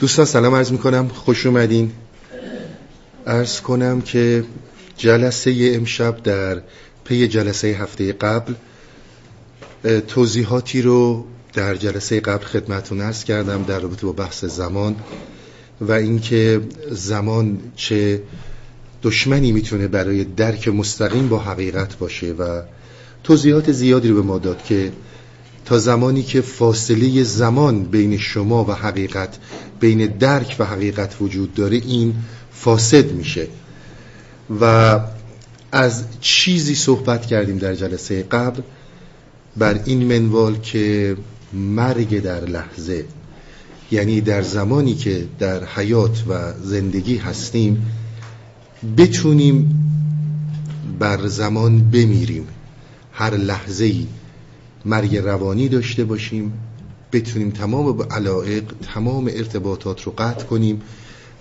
دوستان سلام عرض می‌کنم. خوش اومدین. عرض کنم که جلسه امشب در پی جلسه هفته قبل توضیحاتی رو در جلسه قبل خدمتون عرض کردم در رابطه با بحث زمان و اینکه زمان چه دشمنی می‌تونه برای درک مستقیم با حقیقت باشه و توضیحات زیادی رو به ما داد که تا زمانی که فاصله زمان بین شما و حقیقت بین درک و حقیقت وجود داره این فاسد میشه. و از چیزی صحبت کردیم در جلسه قبل بر این منوال که مرگ در لحظه یعنی در زمانی که در حیات و زندگی هستیم بتونیم بر زمان بمیریم. هر لحظه ای مرگ روانی داشته باشیم بتونیم تمام علائق تمام ارتباطات رو قطع کنیم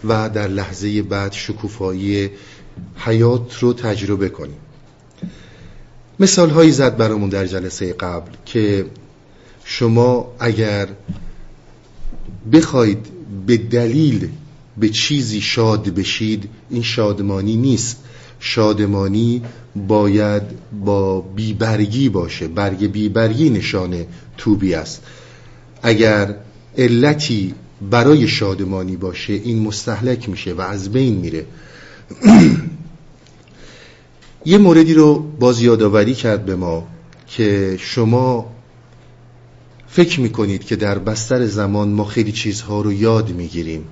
و در لحظه بعد شکوفایی حیات رو تجربه کنیم. مثال هایی زد برامون در جلسه قبل که شما اگر بخواید به دلیل به چیزی شاد بشید این شادمانی نیست. شادمانی باید با بیبرگی باشه. برگ بیبرگی نشانه توبی است. اگر علتی برای شادمانی باشه این مستحلک میشه و از بین میره. یه موردی رو باز یادآوری کرد به ما که شما فکر می‌کنید که در بستر زمان ما خیلی چیزها رو یاد می‌گیریم.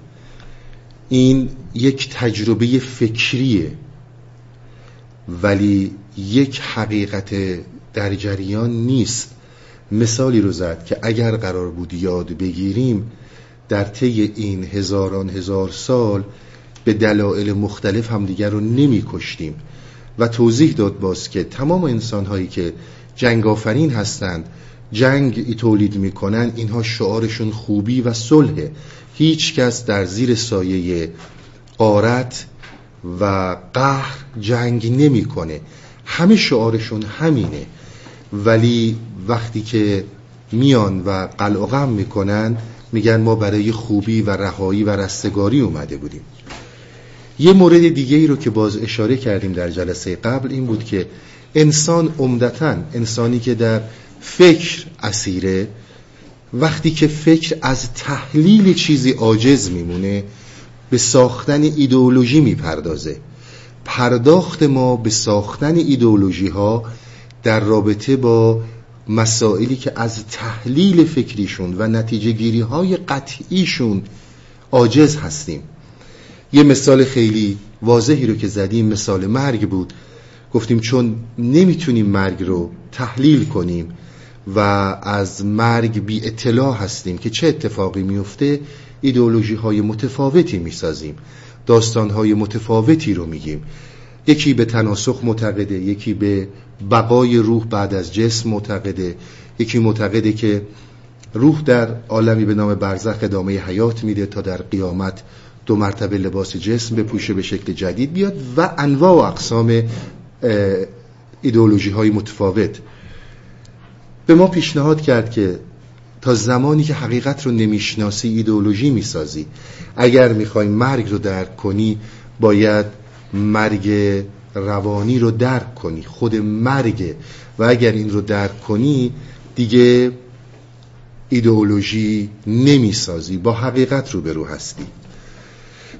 این یک تجربه فکریه. ولی یک حقیقت در جریان نیست. مثالی رو زد که اگر قرار بود یاد بگیریم در طی این هزاران هزار سال به دلایل مختلف همدیگر رو نمی کشتیم. و توضیح داد باز که تمام انسان هایی که جنگ آفرین هستند جنگ تولید می‌کنن اینها شعارشون خوبی و صلحه. هیچ کس در زیر سایه قارت و قهر جنگ نمی‌کنه. همه شعارشون همینه. ولی وقتی که میان و قلقم می‌کنن میگن ما برای خوبی و رهایی و رستگاری اومده بودیم. یه مورد دیگه ای رو که باز اشاره کردیم در جلسه قبل این بود که انسان عمدتا انسانی که در فکر اسیره وقتی که فکر از تحلیل چیزی عاجز میمونه به ساختن ایدئولوژی می‌پردازه. پرداخت ما به ساختن ایدئولوژی ها در رابطه با مسائلی که از تحلیل فکریشون و نتیجه گیری های قطعیشون عاجز هستیم. یه مثال خیلی واضحی رو که زدیم مثال مرگ بود. گفتیم چون نمی‌تونیم مرگ رو تحلیل کنیم و از مرگ بی اطلاع هستیم که چه اتفاقی میفته ایدئولوژی های متفاوتی می‌سازیم. داستان های متفاوتی رو میگیم. یکی به تناسخ معتقده یکی به بقای روح بعد از جسم معتقده. یکی معتقده که روح در عالمی به نام برزخ ادامه حیات میده تا در قیامت دو مرتبه لباس جسم بپوشه به شکل جدید بیاد و انواع و اقسام ایدئولوژی های متفاوت. به ما پیشنهاد کرد که تا زمانی که حقیقت رو نمی‌شناسی ایدئولوژی می‌سازی. اگر می‌خوای مرگ رو درک کنی باید مرگ روانی رو درک کنی خود مرگ. و اگر این رو درک کنی دیگه ایدئولوژی نمی‌سازی با حقیقت رو برو هستی.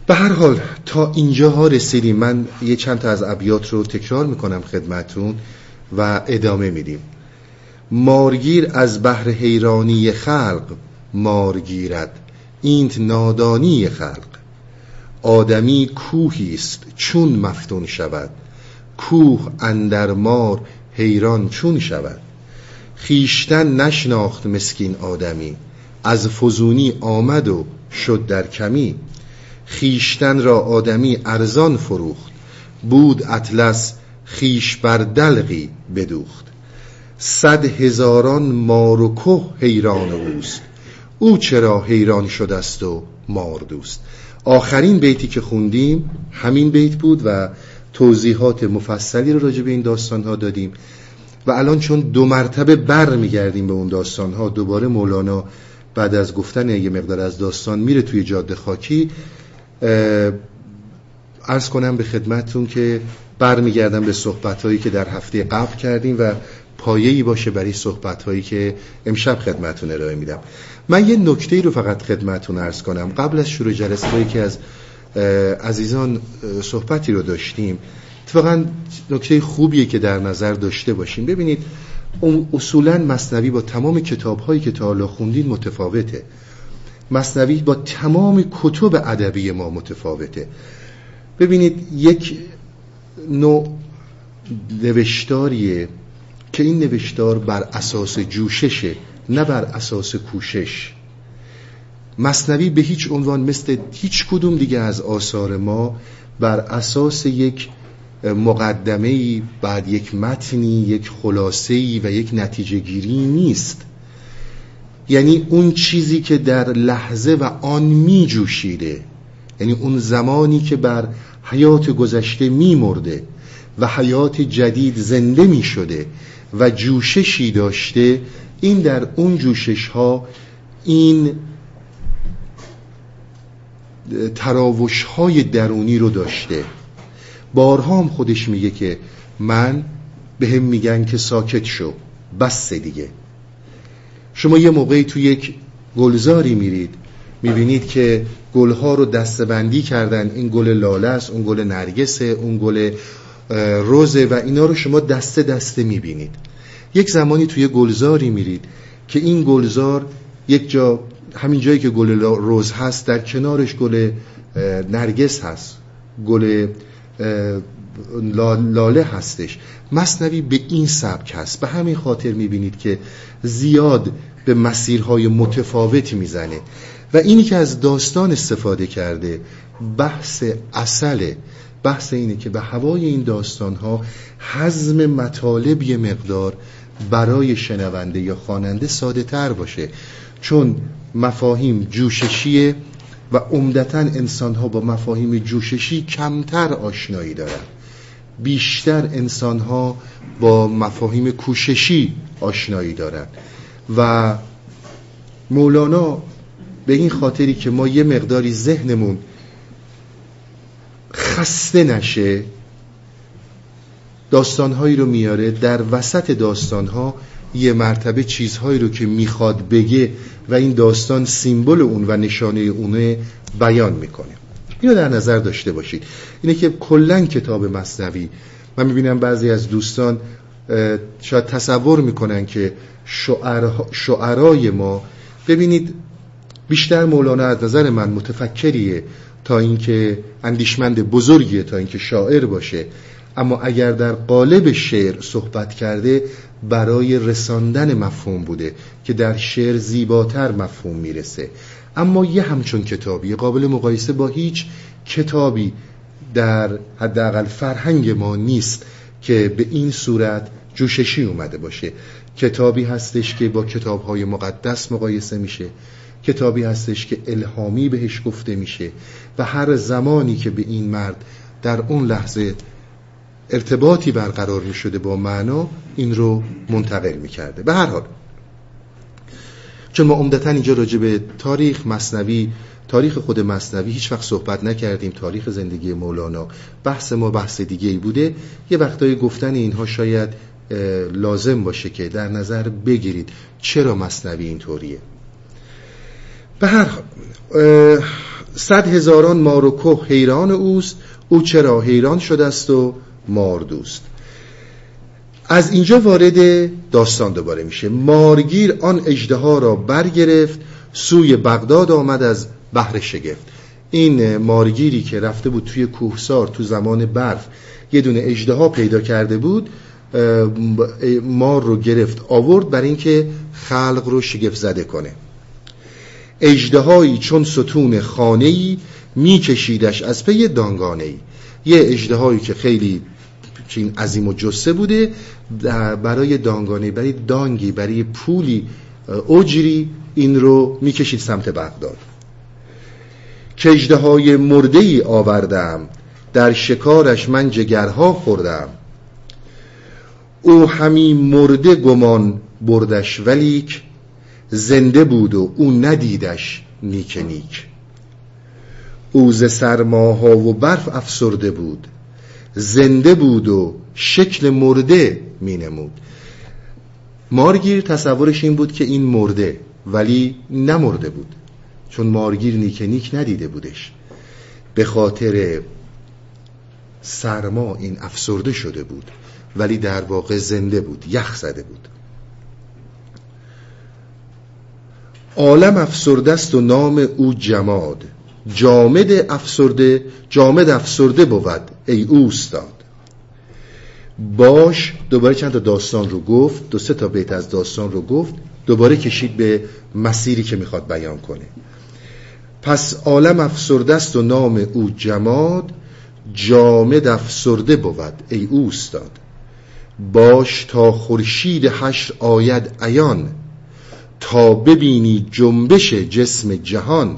به هر حال تا اینجاها رسیدیم. من یه چند تا از ابیات رو تکرار می‌کنم خدمتون و ادامه میدیم. مارگیر از بحر حیرانی خلق مارگیرد اینت نادانی خلق. آدمی کوهی است چون مفتون شود. کوه اندر مار حیران چون شود. خیشتن نشناخت مسکین آدمی از فزونی آمد و شد در کمی. خیشتن را آدمی ارزان فروخت بود اطلس خیش بر دلقی بدوخت. صد هزاران مار و که حیران اوست. او چرا حیران شده است و مار دوست؟ آخرین بیتی که خوندیم همین بیت بود و توضیحات مفصلی رو راجع به این داستان ها دادیم. و الان چون دو مرتبه بر میگردیم به اون داستان ها دوباره مولانا بعد از گفتن یه مقدار از داستان میره توی جاده خاکی. ارز کنم به خدمتتون که برمیگردم به صحبت هایی که در هفته قبل کردیم و پایه‌ای باشه برای صحبت هایی که امشب خدمتتون ارائه میدم. من یه نکته رو فقط خدمتتون ارز کنم. قبل از شروع جلسه که از عزیزان صحبتی رو داشتیم. اتفاقا نکته خوبیه که در نظر داشته باشیم. ببینید اصولا مصنوی با تمام کتاب هایی که تا حالا خوندین متفاوته. مصنوی با تمام کتب ادبی ما متفاوته. ببینید یک نوع نوشتاریه که این نوشتار بر اساس جوششه نه بر اساس کوشش. مصنوی به هیچ عنوان مثل هیچ کدوم دیگه از آثار ما بر اساس یک مقدمه بعد یک متنی یک خلاصه و یک نتیجه گیری نیست. یعنی اون چیزی که در لحظه و آن می جوشیده یعنی اون زمانی که بر حیات گذشته می مرده و حیات جدید زنده می شده و جوششی داشته این در اون جوشش ها این تراوش های درونی رو داشته. بارها هم خودش میگه که من به هم میگن که ساکت شو بس دیگه. شما یه موقعی تو یک گلزاری میرید می‌بینید که گلها رو دستبندی کردن. این گل لاله است اون گل نرگسه اون گل روزه و اینا رو شما دسته دسته می‌بینید. یک زمانی توی گلزاری میرید که این گلزار یک جا همین جایی که گل روز هست در کنارش گل نرگس هست. گل لاله هستش. مصنوی به این سبک هست. به همین خاطر می‌بینید که زیاد به مسیرهای متفاوت می‌زنه. و اینی که از داستان استفاده کرده بحث اصله بحث اینه که به هوای این داستانها حزم مطالب یه مقدار برای شنونده یا خواننده ساده تر باشه. چون مفاهیم جوششیه و عمدتا انسان ها با مفاهیم جوششی کمتر آشنایی دارند بیشتر انسان ها با مفاهیم کوششی آشنایی دارند و مولانا به این خاطری که ما یه مقداری ذهنمون خسته نشه داستانهایی رو میاره در وسط داستانها یه مرتبه چیزهایی رو که می‌خواد بگه و این داستان سیمبل اون و نشانه اونه بیان می‌کنه. اینو در نظر داشته باشید. اینه که کلا کتاب مصنوی. من می‌بینم بعضی از دوستان شاید تصور می‌کنن که شعرهای ما ببینید بیشتر مولانا از نظر من متفکریه. تا اینکه اندیشمند بزرگیه تا اینکه شاعر باشه. اما اگر در قالب شعر صحبت کرده برای رساندن مفهوم بوده که در شعر زیباتر مفهوم می‌رسه. اما یه همچون کتابی قابل مقایسه با هیچ کتابی در حداقل فرهنگ ما نیست که به این صورت جوششی اومده باشه. کتابی هستش که با کتابهای مقدس مقایسه میشه. کتابی هستش که الهامی بهش گفته میشه و هر زمانی که به این مرد در اون لحظه ارتباطی برقرار می شده با معنا این رو منتقل می کرده به هر حال چون ما عمدتا اینجا راجع به تاریخ مصنوی تاریخ خود مصنوی هیچ وقت صحبت نکردیم تاریخ زندگی مولانا. بحث ما بحث دیگه ای بوده. یه وقتایی گفتن اینها شاید لازم باشه که در نظر بگیرید چرا مصنوی اینطوریه. به هر حال صد هزاران مار و حیران اوست او چرا حیران شده است و ماردوست از اینجا وارد داستان دوباره میشه. مارگیر آن اجده را برگرفت سوی بغداد آمد از بحر شگفت. این مارگیری که رفته بود توی کوهسار تو زمان برف یه دونه اجده پیدا کرده بود مار رو گرفت آورد برای اینکه خلق رو شگفت زده کنه. اجدهایی چون ستون خانه‌ای میکشیدش از پی دانگانه‌ای. یه اجدهایی که خیلی چین عظیم و جسه بوده برای دانگانه برای دانگی برای پولی اجری این رو می‌کشید سمت بغداد. کجده های مرده ای آوردم در شکارش من جگرها خوردم. او همی مرده گمان بردش ولیک زنده بود و او ندیدش نیک نیک. او ز سرماها و برف افسرده بود. زنده بود و شکل مرده می نمود. مارگیر تصورش این بود که این مرده ولی نمرده بود. چون مارگیر نیک نیک ندیده بودش. به خاطر سرما این افسرده شده بود ولی در واقع زنده بود یخ زده بود. عالم افسرده است و نام او جماد. جامد افسرده جامد افسرده بود ای اوستاد. باش دوباره چند تا داستان رو گفت دو سه تا بیت از داستان رو گفت دوباره کشید به مسیری که می‌خواد بیان کنه. پس عالم افسرده است و نام او جماد جامد افسرده بود ای اوستاد. باش تا خورشید حشر آید عیان تا ببینی جنبش جسم جهان.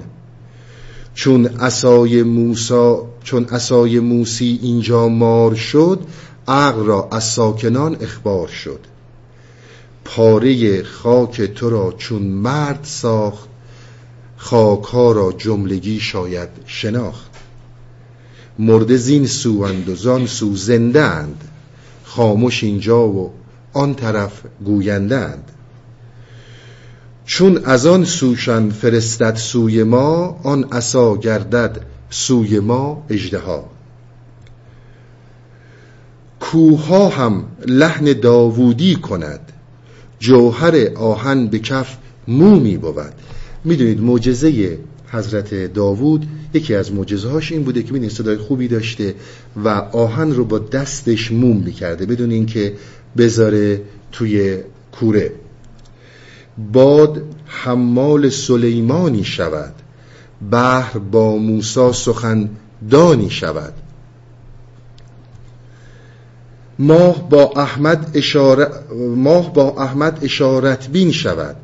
چون اسای موسا چون اسای موسی اینجا مار شد عقل را از ساکنان اخبار شد. پاره خاک تو را چون مرد ساخت خاک ها را جملگی شاید شناخت. مرده زین سو و زان سو زنده اند خاموش اینجا و آن طرف گویندند چون از آن سوشن فرستد سوی ما آن عصا گردد سوی ما اجدها کوها هم لحن داوودی کند جوهر آهن به کف مومی بود. می‌دونید معجزه حضرت داوود یکی از معجزه هاش این بوده که می‌دونید صدای خوبی داشته و آهن رو با دستش موم می‌کرده بدون اینکه بذاره توی کوره. باد حمال سلیمانی شود. بحر با موسا سخن دانی شود. ماه با احمد اشاره ماه با احمد اشارت بین شود.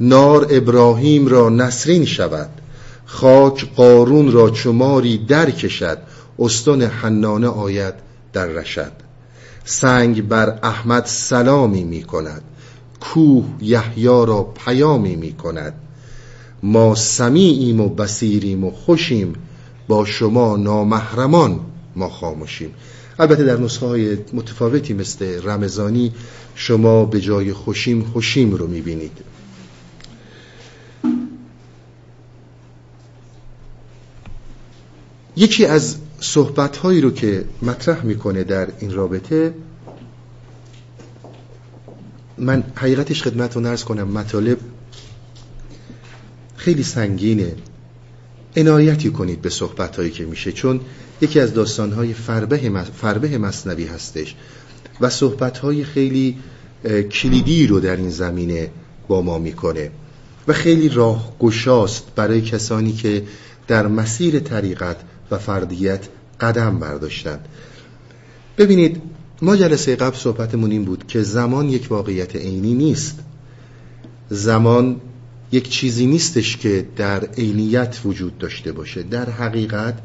نار ابراهیم را نسرین شود. خاک قارون را چماری در کشد. استن حنانه آید در رشد. سنگ بر احمد سلامی می کند کوه یحیی را پیامی می کند ما سمیعیم و بسیریم و خوشیم. با شما نامحرمان ما خاموشیم. البته در نسخه های متفاوتی مثل رمضانی شما به جای خوشیم خوشیم رو می‌بینید. یکی از صحبت هایی رو که مطرح می‌کنه در این رابطه من حقیقتش خدمت رو نرز کنم مطالب خیلی سنگینه. عنایتی کنید به صحبت هایی که میشه چون یکی از داستان های فربه, فربه مصنوی هستش و صحبت های خیلی کلیدی رو در این زمینه با ما می‌کنه و خیلی راه گشاست برای کسانی که در مسیر طریقت و فردیت قدم برداشتند. ببینید ما جلسه قبل صحبتمون این بود که زمان یک واقعیت عینی نیست. زمان یک چیزی نیستش که در عینیت وجود داشته باشه. در حقیقت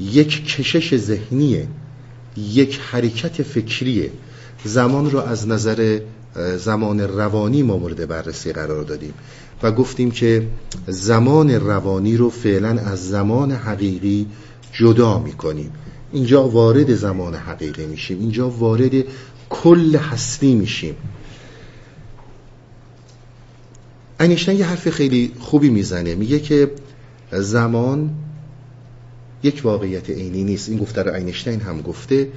یک کشش ذهنیه یک حرکت فکریه. زمان رو از نظر زمان روانی ما مورد بررسی قرار دادیم و گفتیم که زمان روانی رو فعلا از زمان حقیقی جدا می‌کنیم. اینجا وارد زمان حقیقی میشیم اینجا وارد کل هستی میشیم. اینشتین یه حرف خیلی خوبی می‌زنه میگه که زمان یک واقعیت عینی نیست. این گفته رو اینشتین هم گفته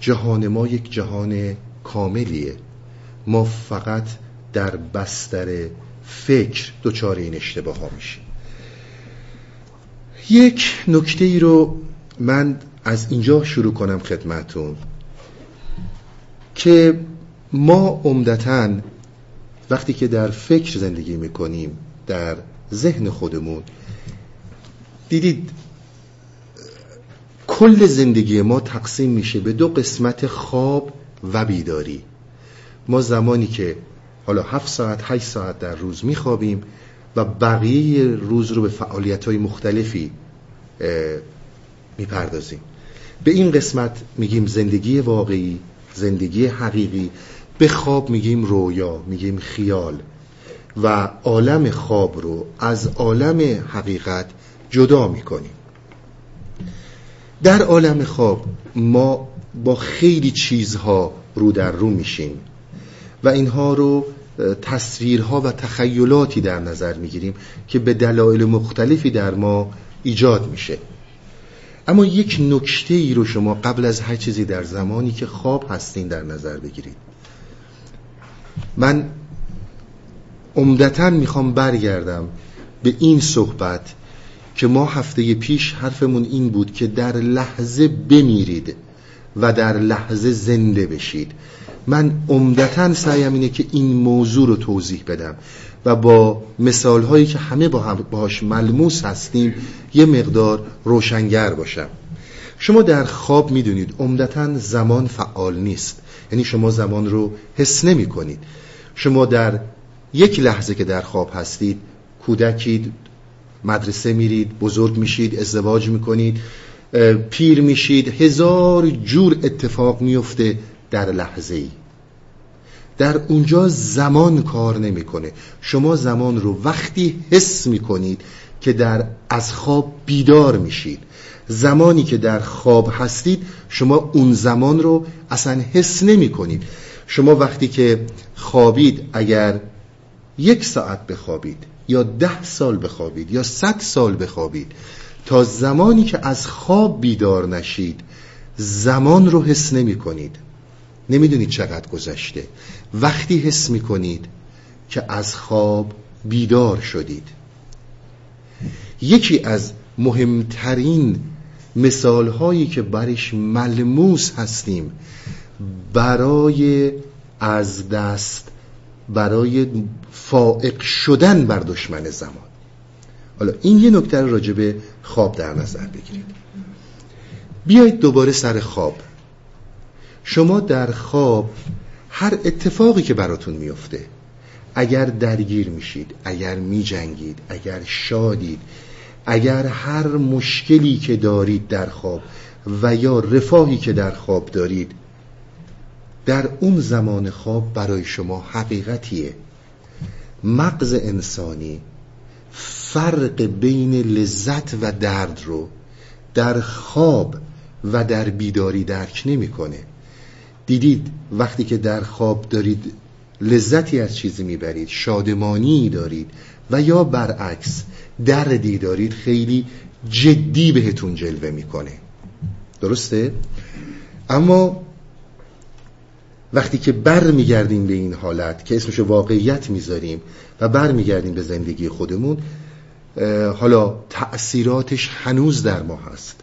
جهان ما یک جهان کاملیه. ما فقط در بستر فکر دچار این اشتباه ها میشیم. یک نکته ای رو من از اینجا شروع کنم خدمتون که ما عمدتا وقتی که در فکر زندگی می‌کنیم در ذهن خودمون دیدید کل زندگی ما تقسیم میشه به دو قسمت خواب و بیداری. ما زمانی که حالا هفت ساعت هشت ساعت در روز میخوابیم و بقیه روز رو به فعالیت های مختلفی می‌پردازیم. به این قسمت میگیم زندگی واقعی زندگی حقیقی. به خواب میگیم رویا میگیم خیال. و عالم خواب رو از عالم حقیقت جدا می‌کنیم. در عالم خواب ما با خیلی چیزها رو در رو میشیم و اینها رو تصویرها و تخیلاتی در نظر می‌گیریم که به دلایل مختلفی در ما ایجاد میشه. اما یک نکته ای رو شما قبل از هر چیزی در زمانی که خواب هستین در نظر بگیرید. من عمدتا می‌خوام برگردم به این صحبت که ما هفته پیش حرفمون این بود که در لحظه بمیرید و در لحظه زنده بشید. من عمدتا سعیم اینه که این موضوع رو توضیح بدم. و با مثال هایی که همه با باش ملموس هستیم یه مقدار روشنگر باشم. شما در خواب می‌دونید عمدتا زمان فعال نیست. یعنی شما زمان رو حس نمی کنید شما در یک لحظه که در خواب هستید کودکید مدرسه میرید بزرگ میشید ازدواج می‌کنید پیر میشید هزار جور اتفاق میفته در لحظه ای در اونجا زمان کار نمی‌کنه. شما زمان رو وقتی حس می‌کنید که در از خواب بیدار میشید. زمانی که در خواب هستید شما اون زمان رو اصلا حس نمی کنید شما وقتی که خوابید اگر یک ساعت بخوابید یا ده سال بخوابید یا صد سال بخوابید تا زمانی که از خواب بیدار نشید زمان رو حس نمی کنید نمی‌دونید چقدر گذشته. وقتی حس می کنید که از خواب بیدار شدید. یکی از مهمترین مثال هایی که برش ملموس هستیم برای از دست برای فائق شدن بر دشمن زمان. حالا این یه نکته راجع به خواب در نظر بگیرید. بیایید دوباره سر خواب. شما در خواب هر اتفاقی که براتون میفته اگر درگیر میشید اگر میجنگید اگر شادید اگر هر مشکلی که دارید در خواب و یا رفاهی که در خواب دارید در اون زمان خواب برای شما حقیقتیه. مغز انسانی فرق بین لذت و درد رو در خواب و در بیداری درک نمی‌کنه. دیدید وقتی که در خواب دارید لذتی از چیزی می‌برید شادمانی دارید و یا برعکس دردی دارید خیلی جدی بهتون جلوه می‌کنه درسته؟ اما وقتی که بر میگردیم به این حالت که اسمش واقعیت می‌ذاریم و بر میگردیم به زندگی خودمون حالا تأثیراتش هنوز در ما هست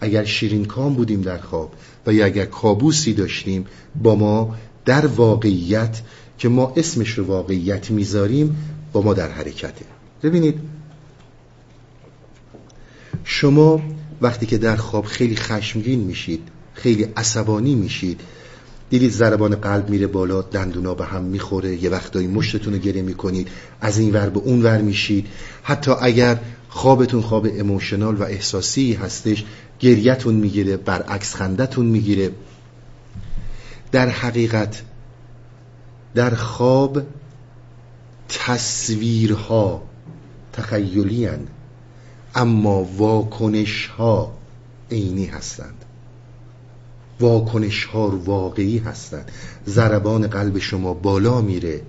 اگر شیرین کام بودیم در خواب و یا اگر کابوسی داشتیم با ما در واقعیت که ما اسمش رو واقعیت می‌ذاریم با ما در حرکته. ببینید شما وقتی که در خواب خیلی خشمگین میشید خیلی عصبانی میشید دیدید ضربان قلب میره بالا دندونا به هم می‌خوره یه وقتایی مشتتون رو گره می‌کنید از این ور به اون ور میشید. حتی اگر خوابتون خواب اموشنال و احساسی هستش گریتون می‌گیره برعکس خندتون می‌گیره. در حقیقت در خواب تصویرها تخیلی اما واکنش ها عینی هستند. واکنش ها واقعی هستند. ضربان قلب شما بالا میره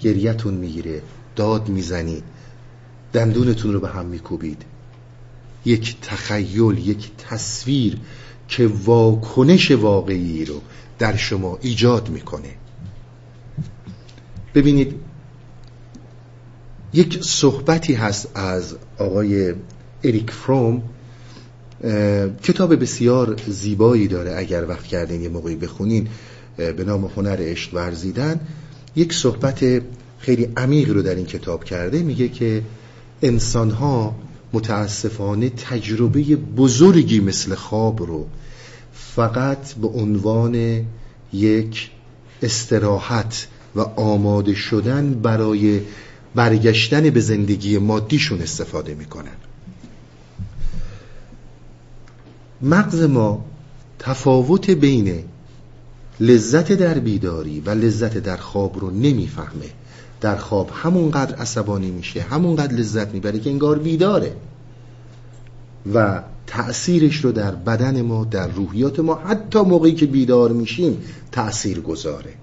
گریتون می‌گیره داد می‌زنید دندونتون رو به هم میکوبید. یک تخیل یک تصویر که واکنش واقعی رو در شما ایجاد می‌کنه. ببینید یک صحبتی هست از آقای اریک فروم کتاب بسیار زیبایی داره. اگر وقت کردین یه موقعی بخونین به نام هنر عشق ورزیدن. یک صحبت خیلی عمیق رو در این کتاب کرده. میگه که انسان ها متاسفانه تجربه بزرگی مثل خواب رو فقط به عنوان یک استراحت و آماده شدن برای برگشتن به زندگی مادیشون استفاده می‌کنن. مغز ما تفاوت بین لذت در بیداری و لذت در خواب رو نمی‌فهمه. در خواب. همونقدر عصبانی میشه همونقدر لذت می‌بره که انگار بیداره. و تأثیرش رو در بدن ما در روحیات ما حتی موقعی که بیدار میشیم تأثیر گذاره.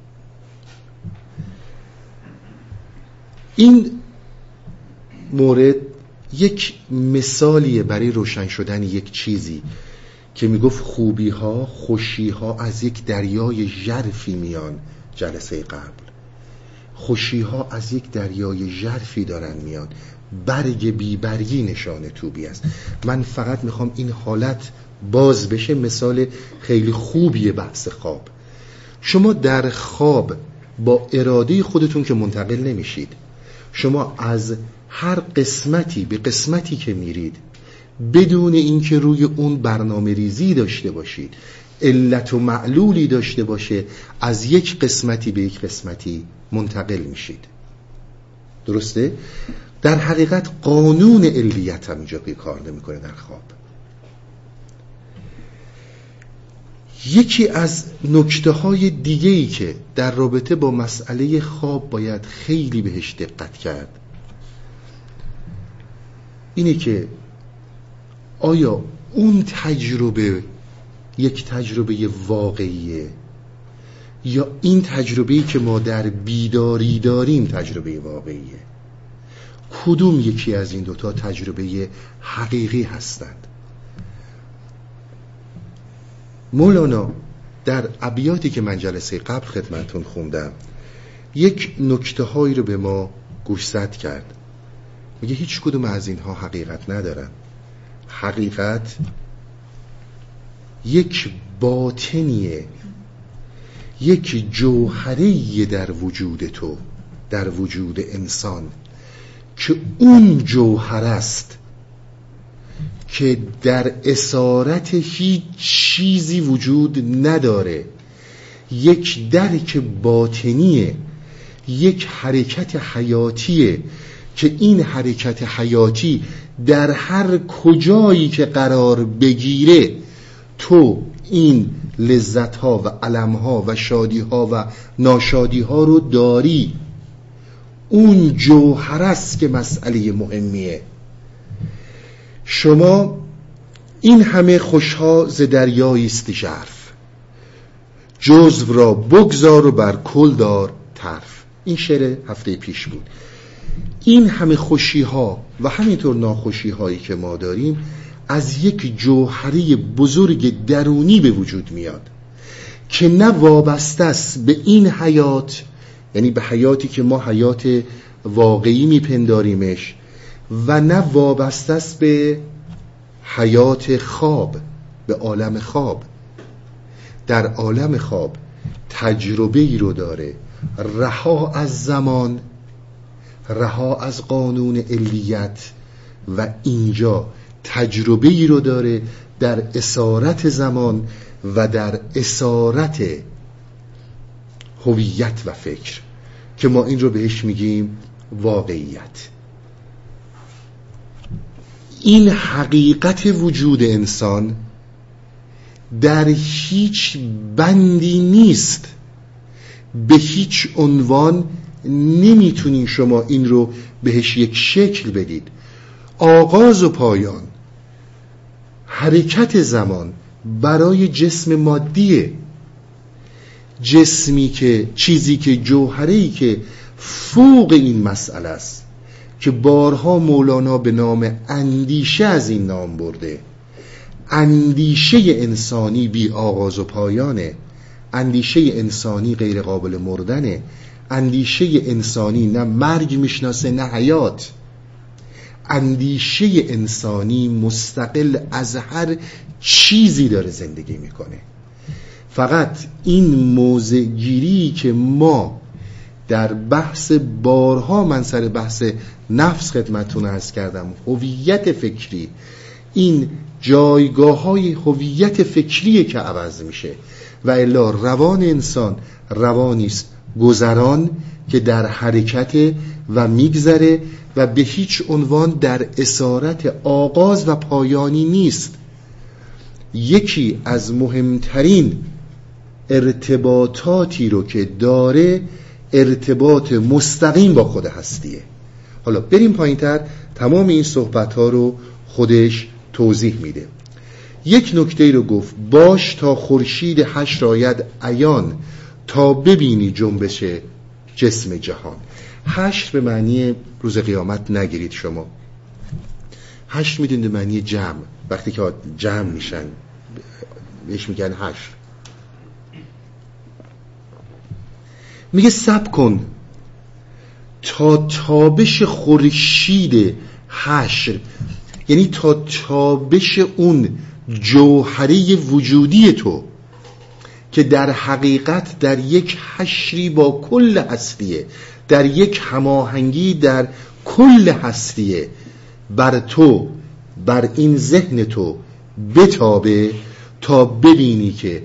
این مورد یک مثالیه برای روشن شدن یک چیزی که می‌گفت خوبی ها خوشی ها از یک دریای ژرفی میان جلسه قبل. خوشی ها از یک دریای ژرفی دارن میان برگ بیبرگی نشان توبی است. من فقط می‌خوام این حالت باز بشه مثال خیلی خوبیه بحث خواب. شما در خواب با اراده خودتون که منتقل نمیشید شما از هر قسمتی به قسمتی که میرید بدون اینکه روی اون برنامه ریزی داشته باشید علت و معلولی داشته باشه از یک قسمتی به یک قسمتی منتقل میشید. درسته؟ در حقیقت قانون علیت هم اینجا کار نمی‌کنه در خواب. یکی از نکته های دیگه ای که در رابطه با مسئله خواب باید خیلی بهش دقت کرد اینه که آیا اون تجربه یک تجربه واقعیه؟ یا این تجربه‌ای که ما در بیداری داریم تجربه واقعیه؟ کدوم یکی از این دوتا تجربه حقیقی هستند؟ مولانا در ابیاتی که من جلسه قبل خدمتون خوندم یک نکته هایی رو به ما گوشزد کرد. میگه هیچ کدوم از اینها حقیقت ندارن. حقیقت یک باطنیه. یک جوهری در وجود تو در وجود انسان که اون جوهر است که در اسارت هیچ چیزی وجود نداره. یک درک باطنیه یک حرکت حیاتیه که این حرکت حیاتی در هر کجایی که قرار بگیره تو این لذت ها و علم ها و شادی ها و ناشادی ها رو داری. اون جوهر است که مسئله مهمیه. شما این همه خوشها ز دریایی است ژرف. جزو را بگذار و بر کل دار طرف. این شعر هفته پیش بود. این همه خوشی ها و همینطور ناخوشی هایی که ما داریم از یک جوهری بزرگ درونی به وجود میاد که نه وابسته است به این حیات یعنی به حیاتی که ما حیات واقعی میپنداریمش و نه وابسته است به حیات خواب به عالم خواب. در عالم خواب تجربه ای رو داره رها از زمان رها از قانون علیت و اینجا تجربه ای رو داره در اسارت زمان و در اسارت هویت و فکر که ما این رو بهش میگیم واقعیت. این حقیقت وجود انسان در هیچ بندی نیست. به هیچ عنوان نمی‌تونین شما این رو بهش یک شکل بدید. آغاز و پایان. حرکت زمان برای جسم مادیه. جسمی که چیزی که جوهری که فوق این مسئله است که بارها مولانا به نام اندیشه از این نام برده. اندیشه انسانی بی آغاز و پایانه. اندیشه انسانی غیر قابل مردنه. اندیشه انسانی نه مرگ می‌شناسه نه حیات. اندیشه انسانی مستقل از هر چیزی داره زندگی می‌کنه. فقط این موزگیری که ما در بحث بارها من سر بحث نفس خدمتون ارز کردم هویت فکری این جایگاه های هویت فکریه که عوض میشه. و الا روان انسان روانی است. گذران که در حرکت و میگذره و به هیچ عنوان در اسارت آغاز و پایانی نیست. یکی از مهمترین ارتباطاتی رو که داره ارتباط مستقیم با خود هستیه. حالا بریم پایین تر تمام این صحبت ها رو خودش توضیح میده. یک نکته رو گفت باش تا خورشید حشر آید عیان. تا ببینی جنبش جسم جهان. حشر به معنی روز قیامت نگیرید شما. حشر می‌دونید معنی جمع. وقتی که جمع میشن بهش میگن حشر میگه سب کن. تا تابش خورشید حشر یعنی تا تابش اون جوهره وجودی تو که در حقیقت در یک حشری با کل هستیه در یک هماهنگی در کل هستیه. بر تو بر این ذهن تو بتابه تا ببینی که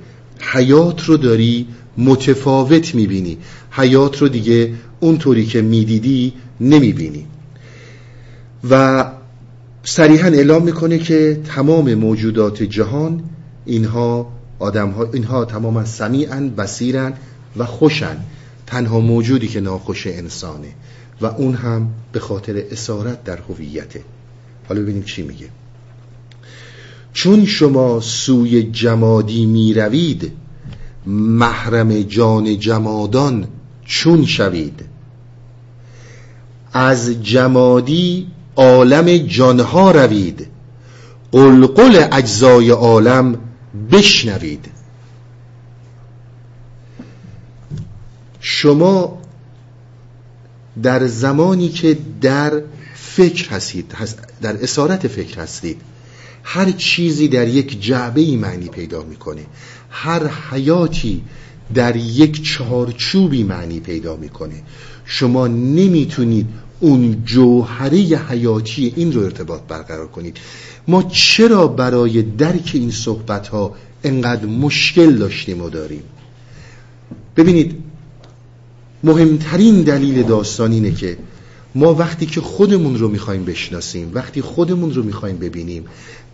حیات رو داری متفاوت می‌بینی. حیات رو دیگه اونطوری که می‌دیدی نمی‌بینی. و صریحا اعلام می‌کنه که تمام موجودات جهان اینها آدم ها اینها تماما سمیعن بسیرن و خوشن. تنها موجودی که ناخوش انسانه. و اون هم به خاطر اسارت در هویته حالا ببینیم چی میگه. چون شما سوی جمادی می‌روید محرم جان جمادان چون شوید. از جمادی عالم جانها روید. قلقل اجزای عالم بشنوید. شما در زمانی که در فکر هستید در اسارت فکر هستید هر چیزی در یک جعبه ای معنی پیدا می‌کنه. هر حیاتی در یک چارچوبی معنی پیدا می‌کنه. شما نمی‌تونید اون جوهره حیاتی این رو ارتباط برقرار کنید. ما چرا برای درک این صحبت ها انقدر مشکل داشتیم و داریم؟ ببینید مهمترین دلیل داستان اینه که ما وقتی که خودمون رو می‌خوایم بشناسیم وقتی خودمون رو می‌خوایم ببینیم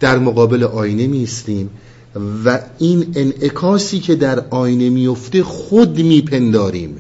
در مقابل آینه میستیم و این انعکاسی که در آینه میفته خود میپنداریم.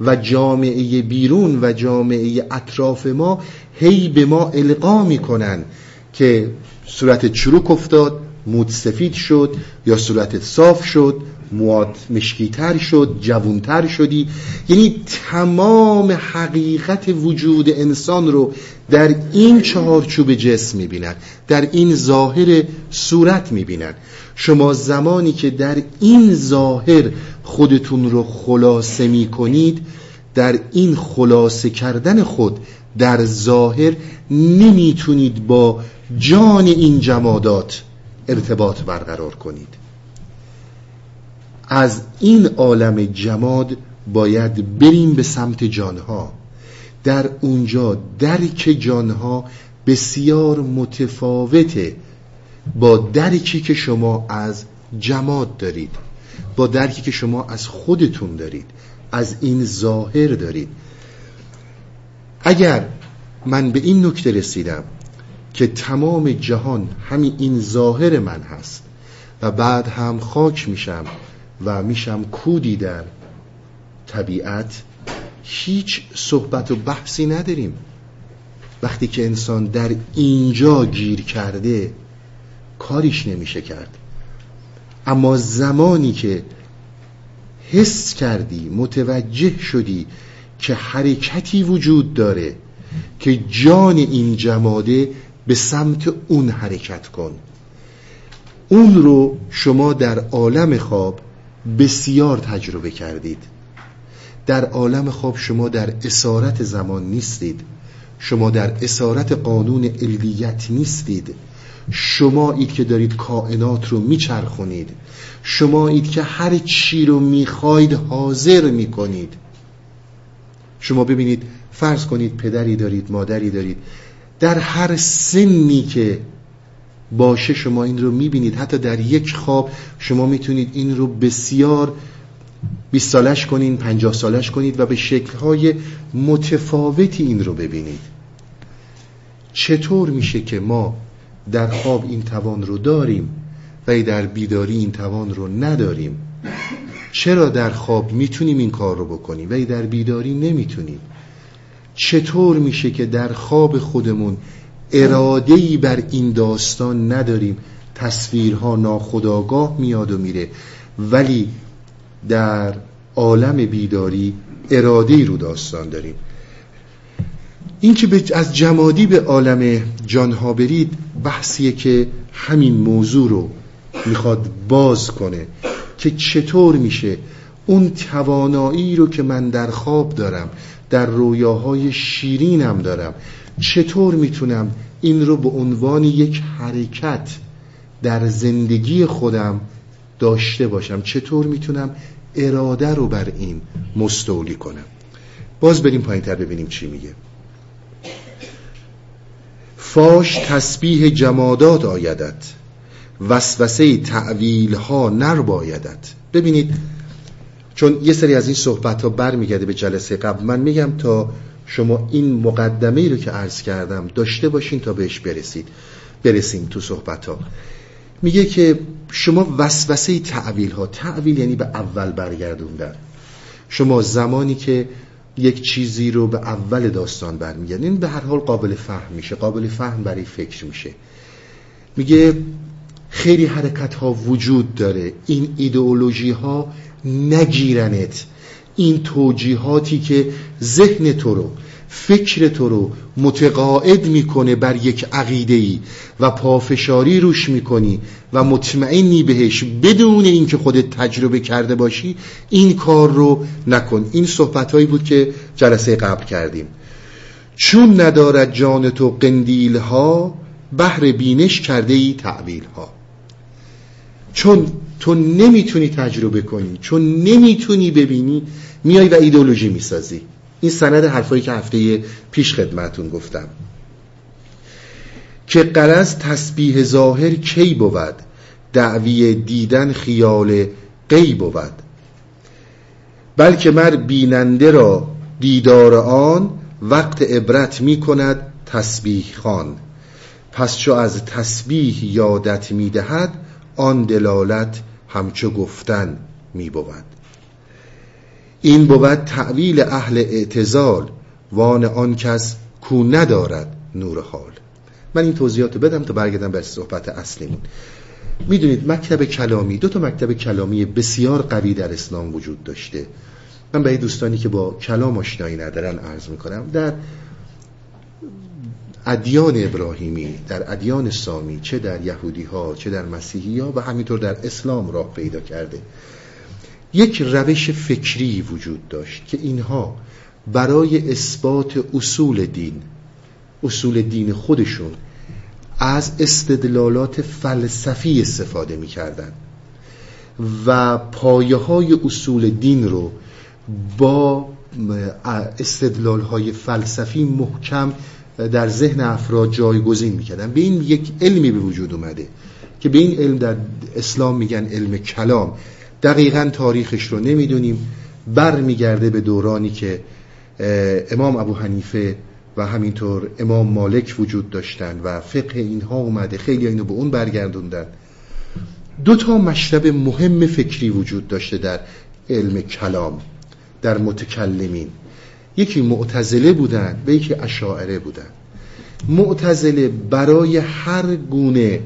و جامعه بیرون و جامعه اطراف ما هی به ما القا می‌کنن که صورت چروک افتاد مود سفید شد یا صورت صاف شد موات مشکیتر شد جوونتر شدی. یعنی تمام حقیقت وجود انسان رو در این چهارچوب جسم می‌بینن در این ظاهر صورت می‌بینن. شما زمانی که در این ظاهر خودتون رو خلاصه می‌کنید در این خلاصه کردن خود در ظاهر نمی‌تونید با جان این جمادات ارتباط برقرار کنید. از این عالم جماد باید بریم به سمت جانها. در اونجا درک جانها بسیار متفاوته. با درکی که شما از جماد دارید با درکی که شما از خودتون دارید از این ظاهر دارید. اگر من به این نکته رسیدم که تمام جهان همین این ظاهر من هست و بعد هم خاک میشم و میشم کودی در طبیعت هیچ صحبت و بحثی نداریم. وقتی که انسان در اینجا گیر کرده کاریش نمیشه کرد. اما زمانی که حس کردی متوجه شدی که حرکتی وجود داره که جان این جماده به سمت اون حرکت کن. اون رو شما در عالم خواب بسیار تجربه کردید. در عالم خواب شما در اسارت زمان نیستید. شما در اسارت قانون علیت نیستید. شما اید که دارید کائنات رو میچرخونید. شما اید که هر چی رو می‌خواید حاضر می‌کنید. شما ببینید فرض کنید پدری دارید مادری دارید. در هر سنی که باشه شما این رو می‌بینید. حتی در یک خواب شما می‌تونید این رو بسیار 20 سالش کنید 50 سالش کنید و به شکلهای متفاوتی این رو ببینید. چطور میشه که ما در خواب این توان رو داریم و در بیداری این توان رو نداریم. چرا در خواب می‌تونیم این کار رو بکنیم؟ ولی در بیداری نمی‌تونیم. چطور میشه که در خواب خودمون ارادهی بر این داستان نداریم؟ تصویرها ناخداگاه میاد و میره. ولی در عالم بیداری اراده رو داستان داریم. این که از جمادی به عالم جانها برید بحثیه که همین موضوع رو می‌خواد باز کنه که چطور میشه اون توانایی رو که من در خواب دارم در رویاهای شیرینم دارم چطور می‌تونم این رو به عنوان یک حرکت در زندگی خودم داشته باشم؟ چطور می‌تونم اراده رو بر این مستولی کنم؟ باز بریم پایین تر ببینیم چی میگه. فاش تسبیح جمادات آیدت. وسوسه تعویل ها نر بایدت ببینید چون یه سری از این صحبت ها برمیگرده به جلسه قبل من میگم تا شما این مقدمه ای رو که عرض کردم داشته باشین تا بهش برسید. برسیم تو صحبت ها میگه که شما وسوسه تعویل ها تعویل یعنی به اول برگردوندن. شما زمانی که یک چیزی رو به اول داستان برمیگردین این به هر حال قابل فهم میشه قابل فهم برای فکر میشه. میگه خیلی حرکت ها وجود داره. این ایدئولوژی ها نگیرنت. این توجیهاتی که ذهن تو رو فکر تو رو متقاعد می‌کنه بر یک عقیده ای و پافشاری روش می‌کنی و مطمئنی بهش بدون اینکه خودت تجربه کرده باشی این کار رو نکن. این صحبت هایی بود که جلسه قبل کردیم. چون ندارد جان تو قندیل ها بهر بینش کرده ای تعویل ها چون تو نمی‌تونی تجربه کنی چون نمی‌تونی ببینی میای و ایدولوژی می‌سازی. این سند حرفایی که هفته پیش خدمتون گفتم. که قرض تسبیح ظاهر کی بود؟ دعوی دیدن خیال قی بود. بلکه مر بیننده را دیدار آن وقت عبرت می کند تسبیح خان پس چو از تسبیح یادت می دهد آن دلالت همچو گفتن می بود. این بود تعویل اهل اعتزال وان آن کس کو ندارد نور حال. من این توضیحات بدم تا برگردم به صحبت اصلیمون. می‌دونید مکتب کلامی دو تا مکتب کلامی بسیار قوی در اسلام وجود داشته. من به دوستانی که با کلام آشنایی ندارن عرض می‌کنم در ادیان ابراهیمی در ادیان سامی چه در یهودی ها چه در مسیحی ها و همینطور در اسلام راه پیدا کرده. یک روش فکری وجود داشت که اینها برای اثبات اصول دین اصول دین خودشون از استدلالات فلسفی استفاده می‌کردن و پایه های اصول دین رو با استدلال های فلسفی محکم در ذهن افراد جایگزین می‌کردن به این یک علمی به وجود اومده که به این علم در اسلام میگن علم کلام. دقیقا تاریخش رو نمی‌دونیم. بر میگرده به دورانی که امام ابو حنیفه و همینطور امام مالک وجود داشتن و فقه اینها اومده خیلی اینو به اون برگردوندن. دو تا مشرب مهم فکری وجود داشته در علم کلام در متکلمین. یکی معتزله بودن و یکی اشاعره بودن. معتزله برای هر گونه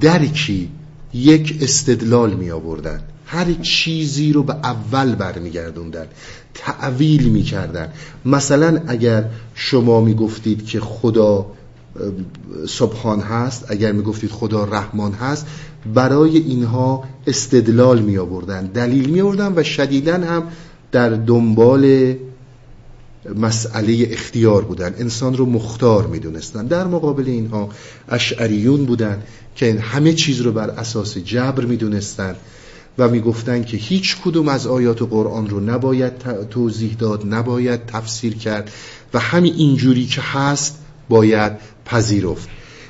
درکی یک استدلال می آوردن. هر چیزی رو به اول برمیگردوندن. تعویل می‌کردن مثلا اگر شما می‌گفتید که خدا سبحان هست اگر می‌گفتید خدا رحمان هست برای اینها استدلال می آوردن. دلیل می آوردن و شدیدا هم در دنبال مسئله اختیار بودن. انسان رو مختار می‌دونستن. در مقابل اینها اشعریون بودن که همه چیز رو بر اساس جبر می‌دونستن و می‌گفتن که هیچ کدوم از آیات قرآن رو نباید توضیح داد نباید تفسیر کرد و همین اینجوری که هست باید پذیرفت.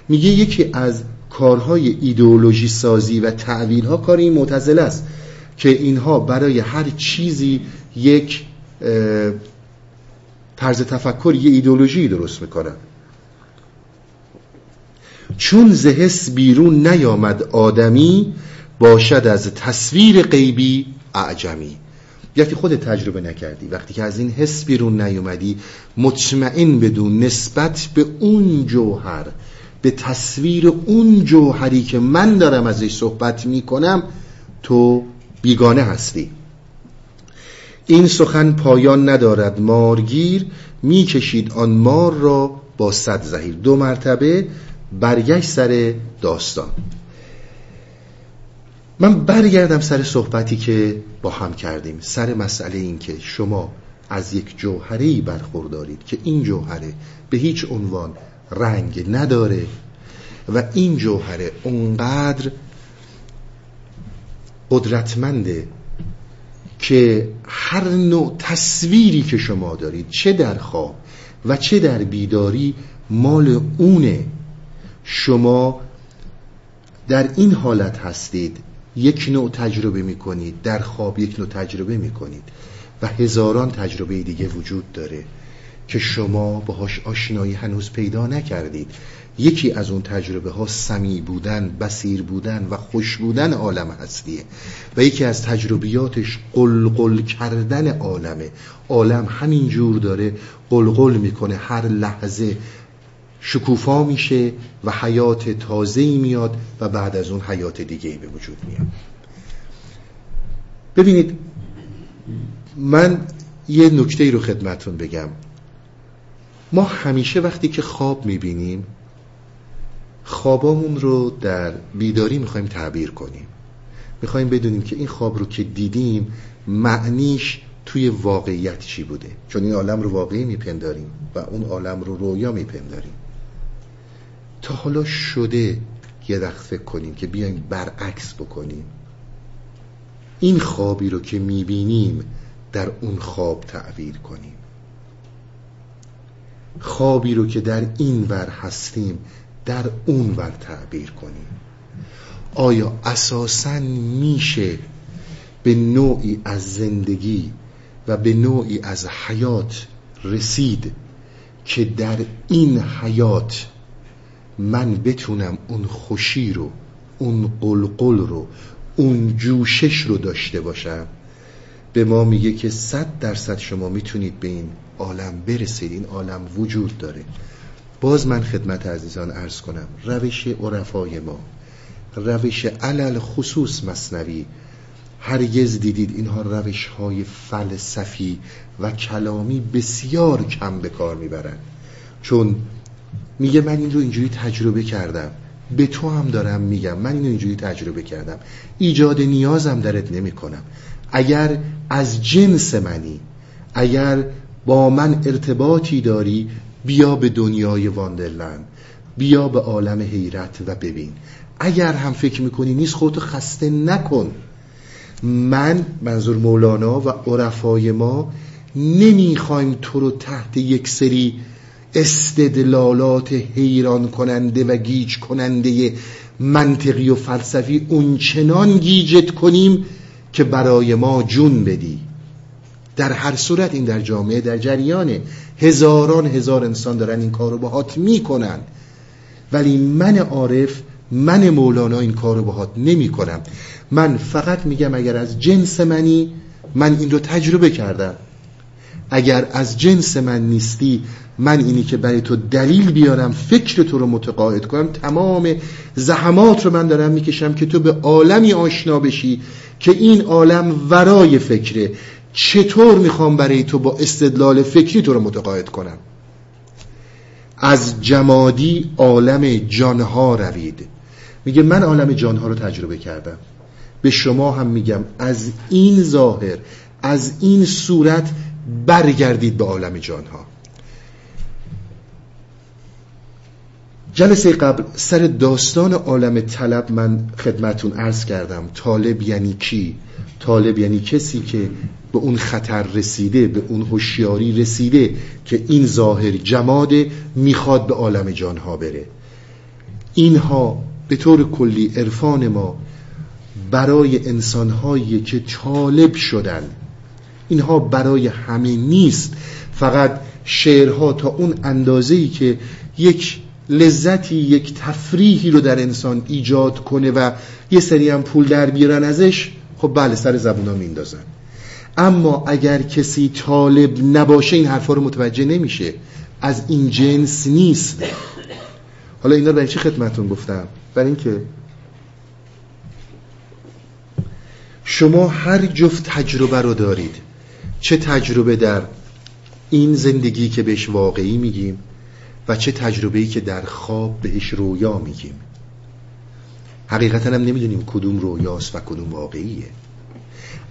میگه یکی از کارهای ایدئولوژی سازی و تعویل ها کار این معتزله است که اینها برای هر چیزی یک طرز تفکر یه ایدولوژی درست می‌کنن چون زهس بیرون نیامد آدمی باشد از تصویر غیبی اعجمی. وقتی خود تجربه نکردی. وقتی که از این حس بیرون نیومدی مطمئن بدون نسبت به اون جوهر به تصویر اون جوهری که من دارم ازش صحبت می‌کنم تو بیگانه هستی. این سخن پایان ندارد مارگیر می‌کشید آن مار را با صد زهیر. دو مرتبه برگشت سر داستان. من برگردم سر صحبتی که با هم کردیم. سر مسئله این که شما از یک جوهره برخوردارید که این جوهره به هیچ عنوان رنگ نداره و این جوهره اونقدر قدرتمنده که هر نوع تصویری که شما دارید چه در خواب و چه در بیداری مال اونه. شما در این حالت هستید یک نوع تجربه می‌کنید در خواب یک نوع تجربه می‌کنید و هزاران تجربه دیگه وجود داره که شما باهاش آشنایی هنوز پیدا نکردید. یکی از اون تجربه ها سمی بودن بسیر بودن و خوش بودن عالم هستیه. و یکی از تجربیاتش قلقل کردن عالمه. عالم همین جور داره قلقل می‌کنه. هر لحظه شکوفا میشه و حیات تازه میاد و بعد از اون حیات دیگه به وجود میاد. ببینید من یه نکته رو خدمتون بگم. ما همیشه وقتی که خواب می‌بینیم خوابامون رو در بیداری می‌خوایم تعبیر کنیم. می‌خوایم بدونیم که این خواب رو که دیدیم معنیش توی واقعیت چی بوده. چون این عالم رو واقعی میپنداریم و اون عالم رو رویا میپنداریم. تا حالا شده یه دقیقه فکر کنیم که بیایم برعکس بکنیم. این خوابی رو که می‌بینیم در اون خواب تعبیر کنیم. خوابی رو که در این ور هستیم در اون ور تعبیر کنیم. آیا اساسا میشه به نوعی از زندگی و به نوعی از حیات رسید که در این حیات من بتونم اون خوشی رو اون قلقل رو اون جوشش رو داشته باشم؟ به ما میگه که صد درصد شما می‌تونید به این عالم برسید. این عالم وجود داره. باز من خدمت عزیزان ارز کنم روش عرفای ما روش علل خصوص مصنوی هرگز دیدید اینها روش های فلسفی و کلامی بسیار کم به کار می‌برن چون میگه من این رو اینجوری تجربه کردم به تو هم دارم میگم من اینو اینجوری تجربه کردم. ایجاد نیازم درت نمی کنم اگر از جنس منی اگر با من ارتباطی داری بیا به دنیای واندرلند بیا به عالم حیرت و ببین. اگر هم فکر می‌کنی نیست خودتو خسته نکن. من منظور مولانا و عرفای ما نمی‌خوایم تو رو تحت یک سری استدلالات حیران کننده و گیج کننده منطقی و فلسفی اونچنان گیجت کنیم که برای ما جون بدی. در هر صورت این در جامعه در جریانه هزاران هزار انسان دارن این کار رو باهات می‌کنن. ولی من عارف من مولانا این کار رو باهات نمی کنم من فقط میگم اگر از جنس منی من این رو تجربه کردم. اگر از جنس من نیستی من اینی که برای تو دلیل بیارم فکر تو رو متقاعد کنم تمام زحمات رو من دارم می‌کشم که تو به عالمی آشنا بشی که این عالم ورای فکره. چطور می‌خوام برای تو با استدلال فکری تو رو متقاعد کنم؟ از جمادی عالم جانها روید. میگه من عالم جانها رو تجربه کردم. به شما هم میگم از این ظاهر از این صورت برگردید به عالم جانها. جلسه قبل سر داستان عالم طلب من خدمتون عرض کردم. طالب یعنی کی؟ طالب یعنی کسی که به اون خطر رسیده به اون هوشیاری رسیده که این ظاهر جماده می‌خواد به عالم جانها بره. اینها به طور کلی عرفان ما برای انسانهایی که طالب شدن. اینها برای همه نیست. فقط شعرها تا اون اندازه‌ای که یک لذتی یک تفریحی رو در انسان ایجاد کنه و یه سری هم پول در بیارن ازش خب بله سر زبونا میندازن. اما اگر کسی طالب نباشه این حرفا رو متوجه نمیشه. از این جنس نیست. حالا اینا رو برای چی خدمتون گفتم؟ برای اینکه شما هر جفت تجربه رو دارید. چه تجربه در این زندگی که بهش واقعی میگیم و چه تجربه‌ای که در خواب بهش رویا میگیم. حقیقتا هم نمی‌دونیم کدوم رویاست و کدوم واقعیه.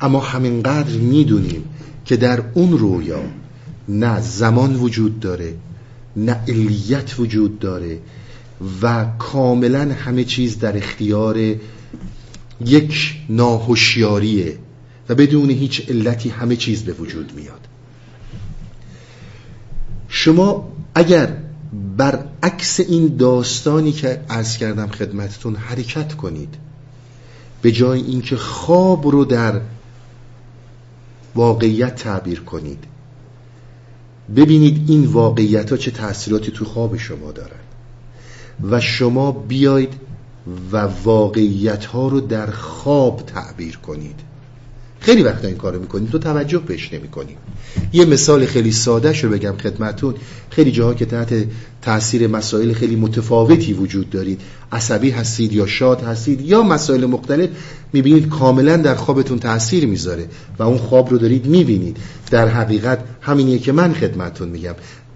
اما همینقدر می‌دونیم که در اون رویا نه زمان وجود داره نه علیت وجود داره و کاملا همه چیز در اختیار یک ناهوشیاریه و بدون هیچ علتی همه چیز به وجود میاد. شما اگر برعکس این داستانی که عرض کردم خدمتتون حرکت کنید به جای اینکه خواب رو در واقعیت تعبیر کنید. ببینید این واقعیت ها چه تأثیراتی تو خواب شما دارن. و شما بیاید و واقعیت ها رو در خواب تعبیر کنید. خیلی وقتا این کارو می‌کنیم. تو توجه بهش نمی‌کنیم. یه مثال خیلی ساده رو بگم خدمتون. خیلی جاها که تحت تاثیر مسائل خیلی متفاوتی وجود دارید. عصبی هستید یا شاد هستید یا مسائل مختلف می‌بینید کاملا در خوابتون تاثیر می‌ذاره و اون خواب رو دارید می‌بینید. در حقیقت همینیه که من خدمتون میگم.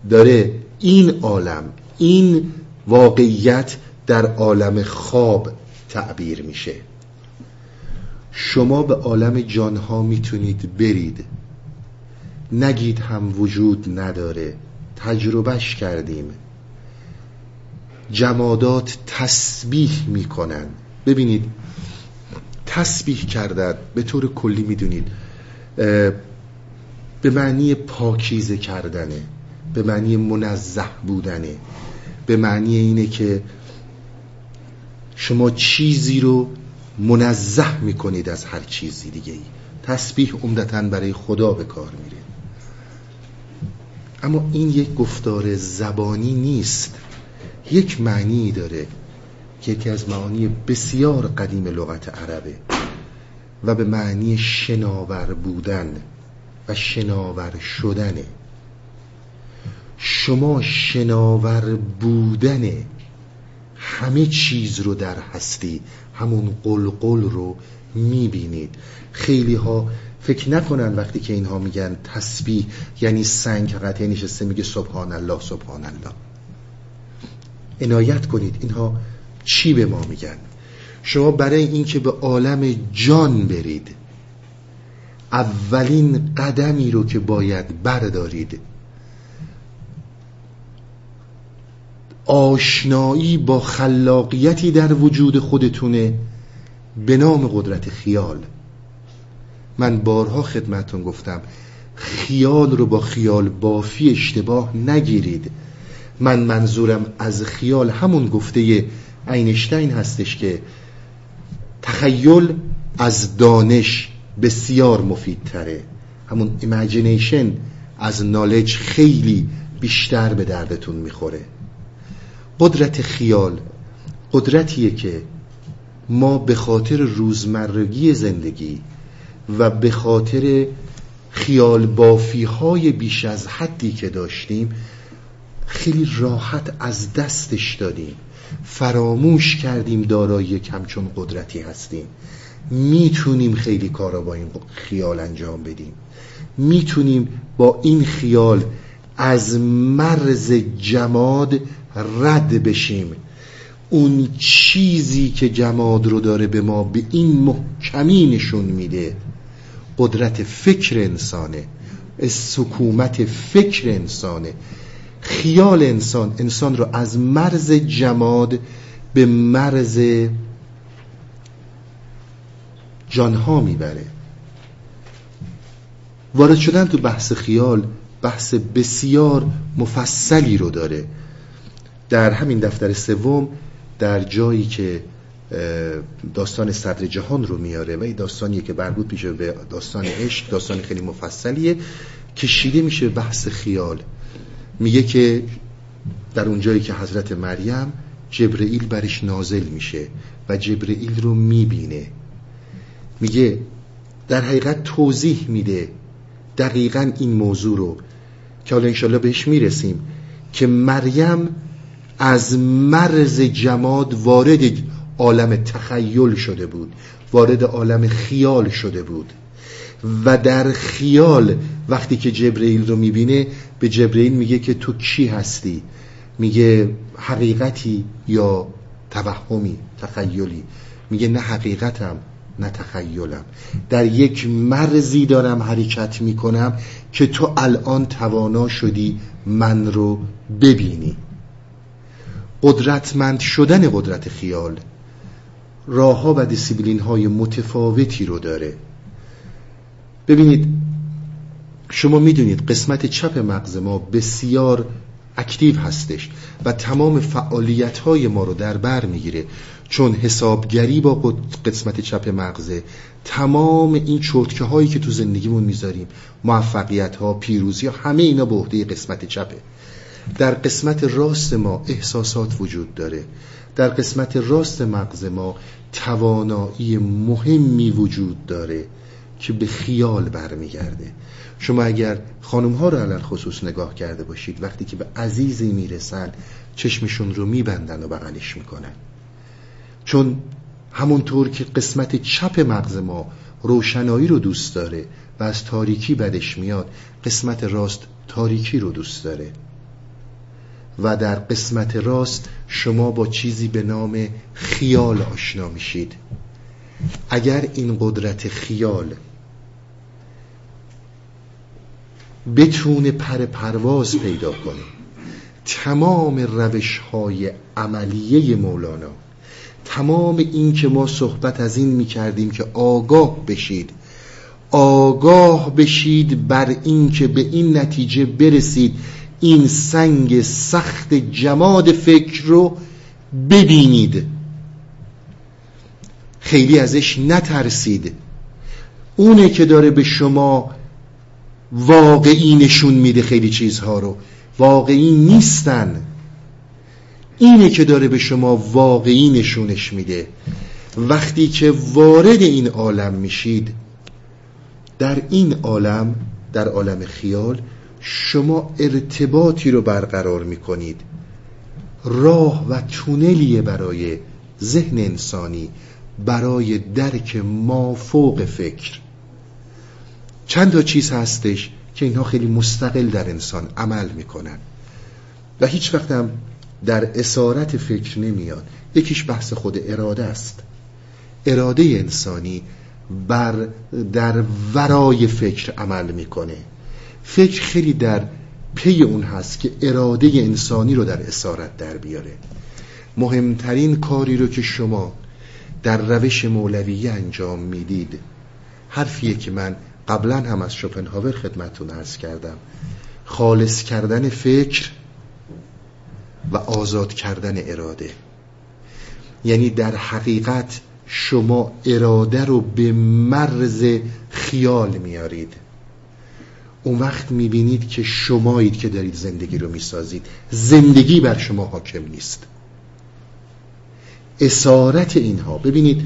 داره این عالم این واقعیت در عالم خواب تعبیر میشه. شما به عالم جانها می‌تونید برید. نگید هم وجود نداره. تجربهش کردیم. جمادات تسبیح می‌کنن. ببینید تسبیح کردن به طور کلی می‌دونید به معنی پاکیزه کردنه به معنی منزه بودنه به معنی اینه که شما چیزی رو منزه می‌کنید از هر چیزی دیگه ای تسبیح عمدتا برای خدا به کار میره. اما این یک گفتار زبانی نیست. یک معنی داره که یکی از معانی بسیار قدیم لغت عربه و به معنی شناور بودن و شناور شدنه. شما شناور بودن همه چیز رو در هستی همون قلقل رو می‌بینید. خیلی ها فکر نکنن وقتی که اینها میگن تسبیح یعنی سنگ قطعه نشسته میگه سبحان الله سبحان الله عنایت کنید اینها چی به ما میگن؟ شما برای اینکه به عالم جان برید اولین قدمی رو که باید بردارید آشنایی با خلاقیتی در وجود خودتونه به نام قدرت خیال. من بارها خدمتون گفتم خیال رو با خیال بافی اشتباه نگیرید. من منظورم از خیال همون گفته اینشتین هستش که تخیل از دانش بسیار مفیدتره. همون imagination از knowledge خیلی بیشتر به دردتون می‌خوره. قدرت خیال قدرتیه که ما به خاطر روزمرگی زندگی و به خاطر خیال بافی های بیش از حدی که داشتیم خیلی راحت از دستش دادیم. فراموش کردیم دارای کمچون قدرتی هستیم. می‌تونیم خیلی کارا با این خیال انجام بدیم. می‌تونیم با این خیال از مرز جماد رد بشیم. اون چیزی که جماد رو داره به ما به این محکمی نشون میده قدرت فکر انسانه سکومت فکر انسانه. خیال انسان انسان رو از مرز جماد به مرز جانها می‌بره. وارد شدن تو بحث خیال بحث بسیار مفصلی رو داره. در همین دفتر سوم در جایی که داستان صدر جهان رو میاره و این داستانی که بربود میشه به داستان عشق داستان خیلی مفصلیه کشیده میشه بحث خیال. میگه که در اونجایی که حضرت مریم جبرئیل برش نازل میشه و جبرئیل رو می‌بینه. میگه در حقیقت توضیح میده دقیقا این موضوع رو. که حالا انشالله بهش می‌رسیم که مریم از مرز جماد وارد عالم تخیل شده بود وارد عالم خیال شده بود. و در خیال وقتی که جبرئیل رو می‌بینه به جبرئیل میگه که تو کی هستی؟ میگه حقیقتی یا توهمی تخیلی؟ میگه نه حقیقتم. نه تخیلم در یک مرزی دارم حرکت می‌کنم که تو الان توانا شدی من رو ببینی. قدرتمند شدن قدرت خیال راه ها و دیسیبلین های متفاوتی رو داره. ببینید شما می‌دونید قسمت چپ مغز ما بسیار اکتیو هستش و تمام فعالیت های ما رو در بر می‌گیره. چون حسابگری با قسمت چپ مغزه. تمام این چرتکه هایی که تو زندگیمون می‌ذاریم موفقیت ها پیروزی ها همه اینا به عهده قسمت چپه. در قسمت راست ما احساسات وجود داره. در قسمت راست مغز ما توانایی مهمی وجود داره که به خیال برمیگرده. شما اگر خانم ها رو علل خصوص نگاه کرده باشید وقتی که به عزیزی می‌رسن چشمشون رو میبندن و بغلش می‌کنن. چون همونطور که قسمت چپ مغز ما روشنایی رو دوست داره و از تاریکی بدش میاد قسمت راست تاریکی رو دوست داره. و در قسمت راست شما با چیزی به نام خیال آشنا میشید. اگر این قدرت خیال بتونه پر پرواز پیدا کنه تمام روش های عملیه مولانا تمام این که ما صحبت از این می کردیم که آگاه بشید. آگاه بشید بر این که به این نتیجه برسید. این سنگ سخت جماد فکر رو ببینید. خیلی ازش نترسید. اونه که داره به شما واقعی نشون میده خیلی چیزها رو. واقعی نیستن. اینه که داره به شما واقعی نشونش میده. وقتی که وارد این عالم میشید در این عالم در عالم خیال شما ارتباطی رو برقرار می‌کنید. راه و تونلیه برای ذهن انسانی برای درک مافوق فکر. چند تا چیز هستش که اینها خیلی مستقل در انسان عمل می‌کنن. و هیچ وقت هم در اسارت فکر نمیاد. یکیش بحث خود اراده است. اراده انسانی بر در ورای فکر عمل می‌کنه. فکر خیلی در پی اون هست که اراده انسانی رو در اسارت در بیاره. مهمترین کاری رو که شما در روش مولویه انجام می‌دید حرفیه که من قبلا هم از شوپنهاور خدمتون عرض کردم. خالص کردن فکر و آزاد کردن اراده. یعنی در حقیقت شما اراده رو به مرز خیال میارید. اون وقت می‌بینید که شمایید که دارید زندگی رو می‌سازید. زندگی بر شما حاکم نیست. اسارت اینها. ببینید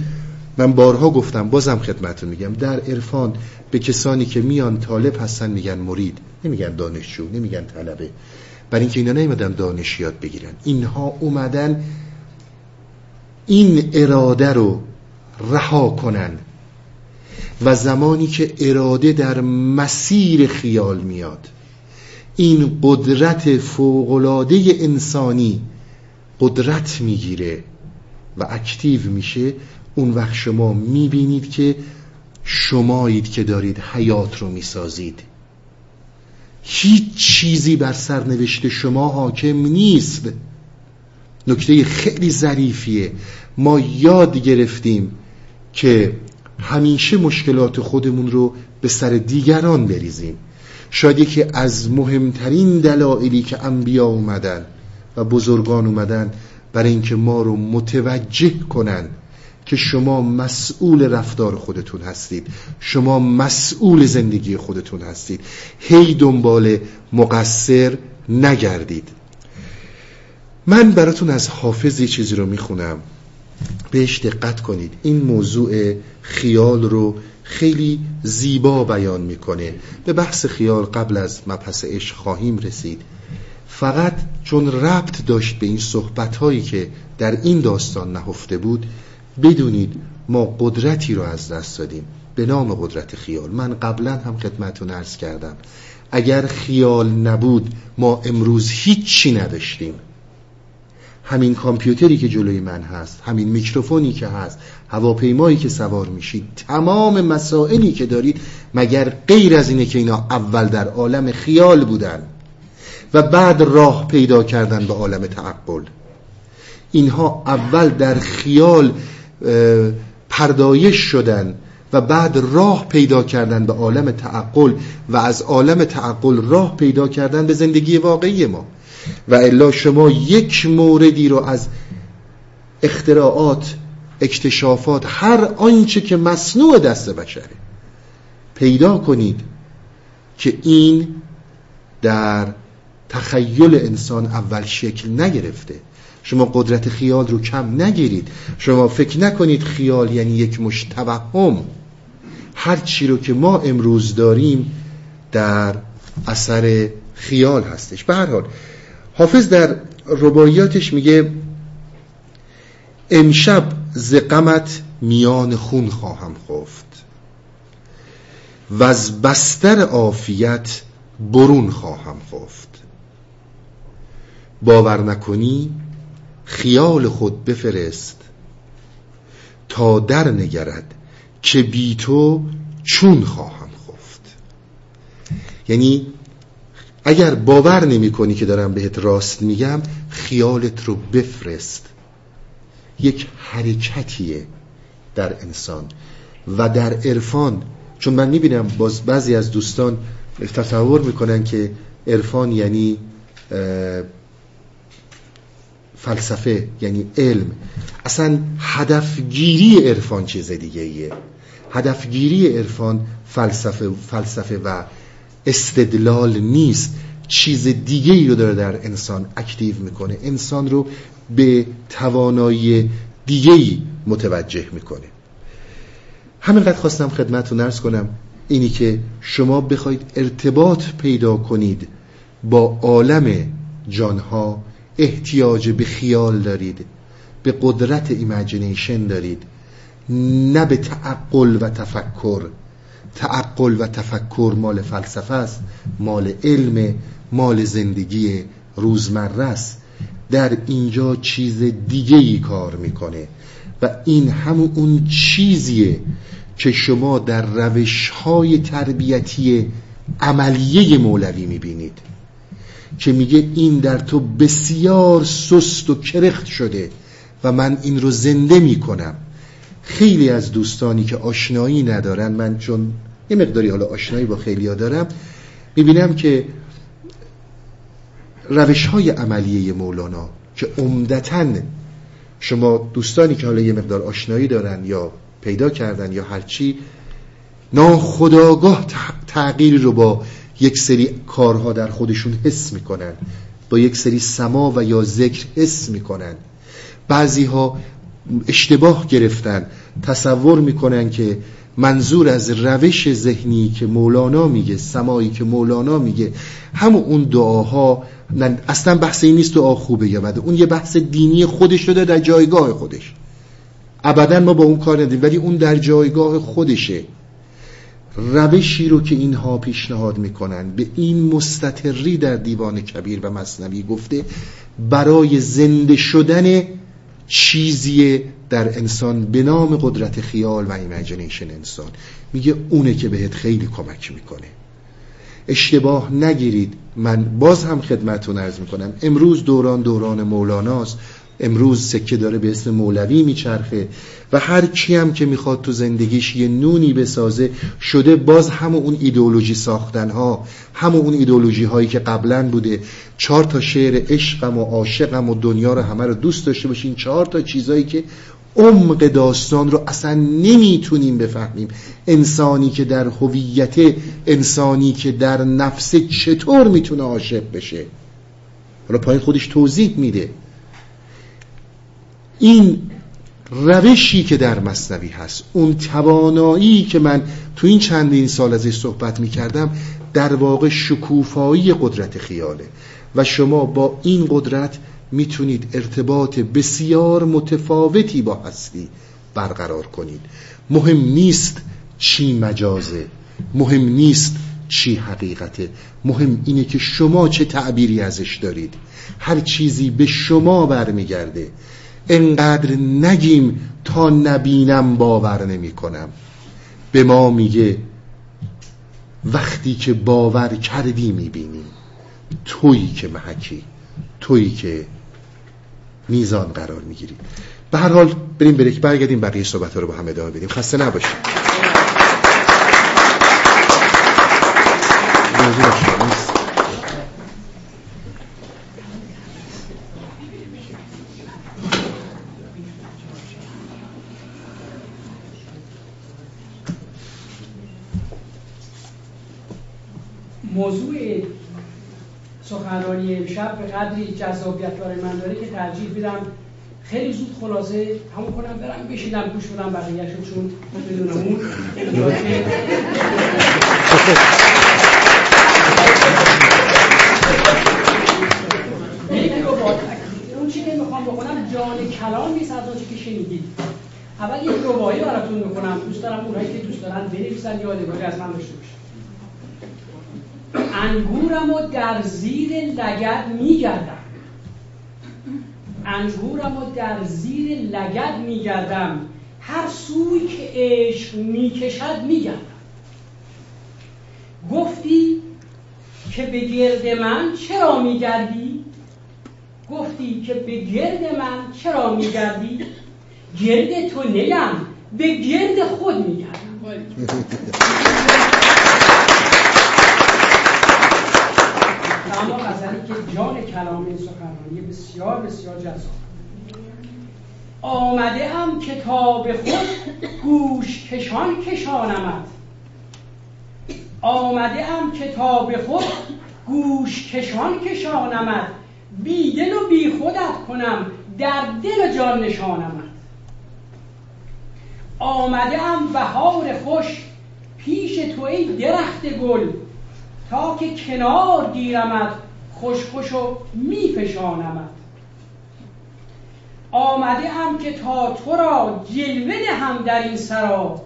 من بارها گفتم بازم خدمتتون میگم در عرفان به کسانی که میان طالب هستن میگن مرید نمیگن دانشجو نمیگن طلبه. برای اینکه اینا نیومدن دانش یاد بگیرن. اینها اومدن این اراده رو رها کنن و زمانی که اراده در مسیر خیال میاد این قدرت فوقلاده انسانی قدرت می‌گیره و اکتیو میشه. اون وقت شما می‌بینید که شمایید که دارید حیات رو می‌سازید. هیچ چیزی بر سرنوشت شما حاکم نیست. نکته خیلی ظریفیه. ما یاد گرفتیم که همیشه مشکلات خودمون رو به سر دیگران بریزیم. شاید یکی از مهمترین دلایلی که انبیا اومدن و بزرگان اومدن برای اینکه ما رو متوجه کنن که شما مسئول رفتار خودتون هستید. شما مسئول زندگی خودتون هستید. هی دنبال مقصر نگردید. من براتون از حافظ یه چیزی رو می‌خونم. بهش دقت کنید. این موضوع خیال رو خیلی زیبا بیان می‌کنه. به بحث خیال قبل از مبحث عشق خواهیم رسید. فقط چون ربط داشت به این صحبت هایی که در این داستان نهفته بود بدونید ما قدرتی رو از دست دادیم. به نام قدرت خیال. من قبلا هم خدمتون ارز کردم. اگر خیال نبود ما امروز هیچی نداشتیم. همین کامپیوتری که جلوی من هست همین میکروفونی که هست هواپیمایی که سوار میشید تمام مسائلی که دارید مگر غیر از اینه که اینا اول در عالم خیال بودن و بعد راه پیدا کردن به عالم تعقل؟ اینها اول در خیال پردایش شدن و بعد راه پیدا کردن به عالم تعقل و از عالم تعقل راه پیدا کردن به زندگی واقعی ما. و الا شما یک موردی رو از اختراعات اکتشافات هر آنچه که مصنوع دست بشره پیدا کنید که این در تخیل انسان اول شکل نگرفته. شما قدرت خیال رو کم نگیرید. شما فکر نکنید خیال یعنی یک مشتوهم. هر چی رو که ما امروز داریم در اثر خیال هستش. به هر حال حافظ در رباعیاتش میگه امشب ز غمت میان خون خواهم خفت و از بستر عافیت برون خواهم خفت. باور نکنی خیال خود بفرست تا در نگرد که بی تو چون خواهم خفت. یعنی اگر باور نمی کنی که دارم بهت راست میگم خیالت رو بفرست. یک حرکتیه در انسان و در عرفان چون من می‌بینم باز بعضی از دوستان تصور می‌کنن که عرفان یعنی فلسفه یعنی علم اصلا هدفگیری عرفان چیز دیگه ایه. هدفگیری عرفان فلسفه فلسفه و استدلال نیست. چیز دیگه ای رو داره در انسان اکتیو می‌کنه. انسان رو به توانایی دیگه ای متوجه می‌کنه. همینقدر خواستم خدمت رو کنم اینی که شما بخواید ارتباط پیدا کنید با عالم جانها احتیاج به خیال دارید به قدرت imagination دارید نه به تعقل و تفکر. تعقل و تفکر مال فلسفه است مال علم مال زندگی روزمره است. در اینجا چیز دیگه ای کار می‌کنه و این همون اون چیزیه که شما در روش های تربیتی عملیه مولوی می‌بینید. که میگه این در تو بسیار سست و کرخت شده و من این رو زنده می‌کنم. خیلی از دوستانی که آشنایی ندارن من چون یه مقداری حالا آشنایی با خیلی ها دارم می‌بینم که روش های عملیه مولانا که عمدتا شما دوستانی که حالا یه مقدار آشنایی دارن یا پیدا کردن یا هرچی ناخداگاه تغییری رو با یک سری کارها در خودشون حس می‌کنن. با یک سری سما و یا ذکر حس می‌کنن. بعضی ها اشتباه گرفتن. تصور می‌کنن که منظور از روش ذهنی که مولانا میگه سمایی که مولانا میگه همون اون دعاها اصلا بحث این نیست دعا خوبه یا بده. اون یه بحث دینی خودش شده در جایگاه خودش. ابدا ما با اون کار ندیم ولی اون در جایگاه خودشه. روشی رو که اینها پیشنهاد می‌کنن به این مستتری در دیوان کبیر و مثنوی گفته برای زنده شدن چیزی در انسان به نام قدرت خیال و imagination انسان. میگه اونه که بهت خیلی کمک می‌کنه. اشتباه نگیرید. من باز هم خدمتون عرض می‌کنم. امروز دوران دوران مولاناست. امروز سکه داره به اسم مولوی میچرخه و هر کی هم که می‌خواد تو زندگیش یه نونی بسازه شده باز همون اون ایدئولوژی ساختن ها اون ایدئولوژی هایی که قبلا بوده. چهار تا شعر عشقم و عاشقم و دنیا رو همه رو دوست داشته باشین. چهار تا چیزایی که عمق داستان رو اصلا نمی‌تونیم بفهمیم. انسانی که در هویت انسانی که در نفس چطور می‌تونه عاشق بشه؟ حالا پایین خودش توضیح میده. این روشی که در مصنوی هست اون توانایی که من تو این چندین سال ازش صحبت می کردم در واقع شکوفایی قدرت خیاله. و شما با این قدرت می‌تونید ارتباط بسیار متفاوتی با هستی برقرار کنید. مهم نیست چی مجازه مهم نیست چی حقیقته. مهم اینه که شما چه تعبیری ازش دارید. هر چیزی به شما برمیگرده انقدر نگیم تا نبینم باور نمی کنم به ما میگه وقتی که باور کردی می‌بینی. تویی که محکی تویی که میزان قرار می‌گیری. به هر حال بریم بریک برگردیم بقیه صحبت ها رو با هم ادامه بدیم. خسته نباشید موضوع سخنرانی امشب به قدری جذابیت برای من داره که ترجیح میدم خیلی زود خلاصه همون کنم برم بشینم گوش بدم بقیه چون بدون اون اون چی که می‌خوام بکنم جان کلام نیست از اون که شنیدید اول یک روایی براتون می‌کنم. دوست دارم اونایی که دوست دارن بنویسن یادگاری از من داشته انگورم و در زیر لگد میگردم. انگورم و در زیر لگد میگردم. هر سوی که عشق می‌کشد میگردم. گفتی که به گرد من چرا میگردی؟ گفتی که به گرد من چرا میگردی؟ گرد تو نیم به گرد خود میگردم. اما غزلی که جان کلام این سخنرانی بسیار بسیار جذاب. آمده هم کتاب خود گوش کشان کشانمد. آمده هم کتاب خود گوش کشان کشانمد. بی دل و بی خودت کنم در دل و جان نشانمد. آمده هم بهار خوش پیش تو ای درخت گل که کنار گیرمد خوش خوش و میفشانمد آمده هم که تا تو را جلوه هم در این سرا.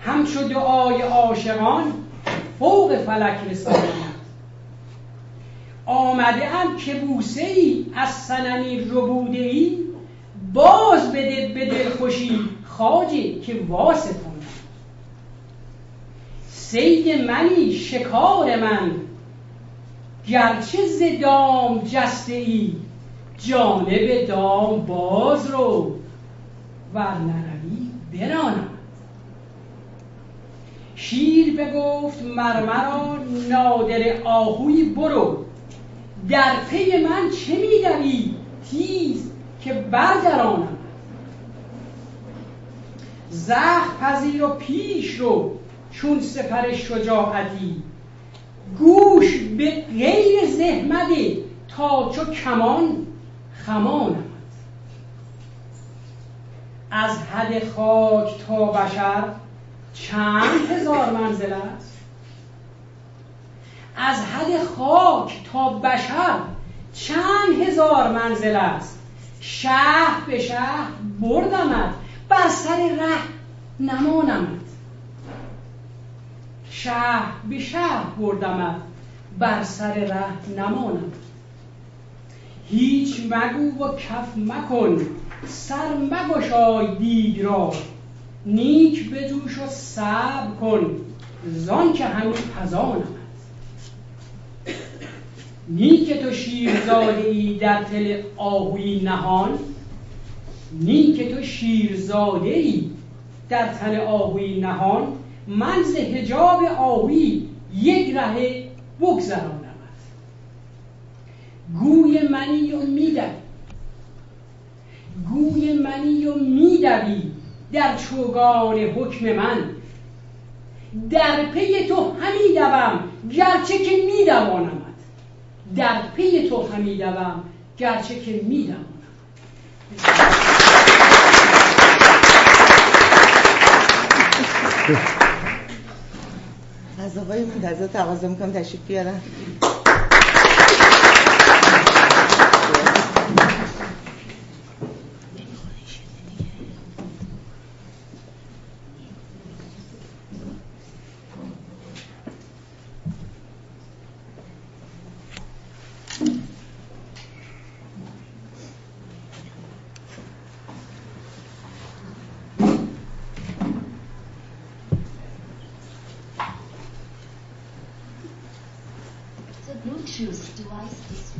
همچو دعای عاشقان فوق فلک رسانمد آمده هم که بوسه ای از سنمی ربوده ای باز بده به دل خوشی خاجه که واسطان سید منی شکار من. گرچه ز دام جسته ای جانب دام باز رو و نروی برانم شیر بگفت مرمرا نادر آهوی برو. در پی من چه میدوی؟ تیز که بردرانم زخ پذیر و پیش رو. چون سپر شجاعتی. گوش به غیر زحمده تا چو کمان خمانم از حد خاک تا بشر چند هزار منزل است؟ از حد خاک تا بشر چند هزار منزل است؟ شهر به شهر بردمت بر سر ره نمانمت شهر به شهر بردمت بر سر ره نمانم. هیچ مگو و کف مکن سر مگشای دید را. نیک بجوش و صبر کن زان که همین پزانم. نیک تو شیرزاده ای در تل آهوی نهان نیک تو شیرزاده ای در تل آهوی نهان. من ز حجاب آوی یک ره بگذرانمت گوی منی و میدوی. گوی منی و میدوی در چوگان حکم من. در پی تو همی دوم گرچه که میدوانمت در پی تو همی دوم گرچه که میدوانم. غذاهای منتظر تقاضا می‌کنم تشریف بیارن Thank you.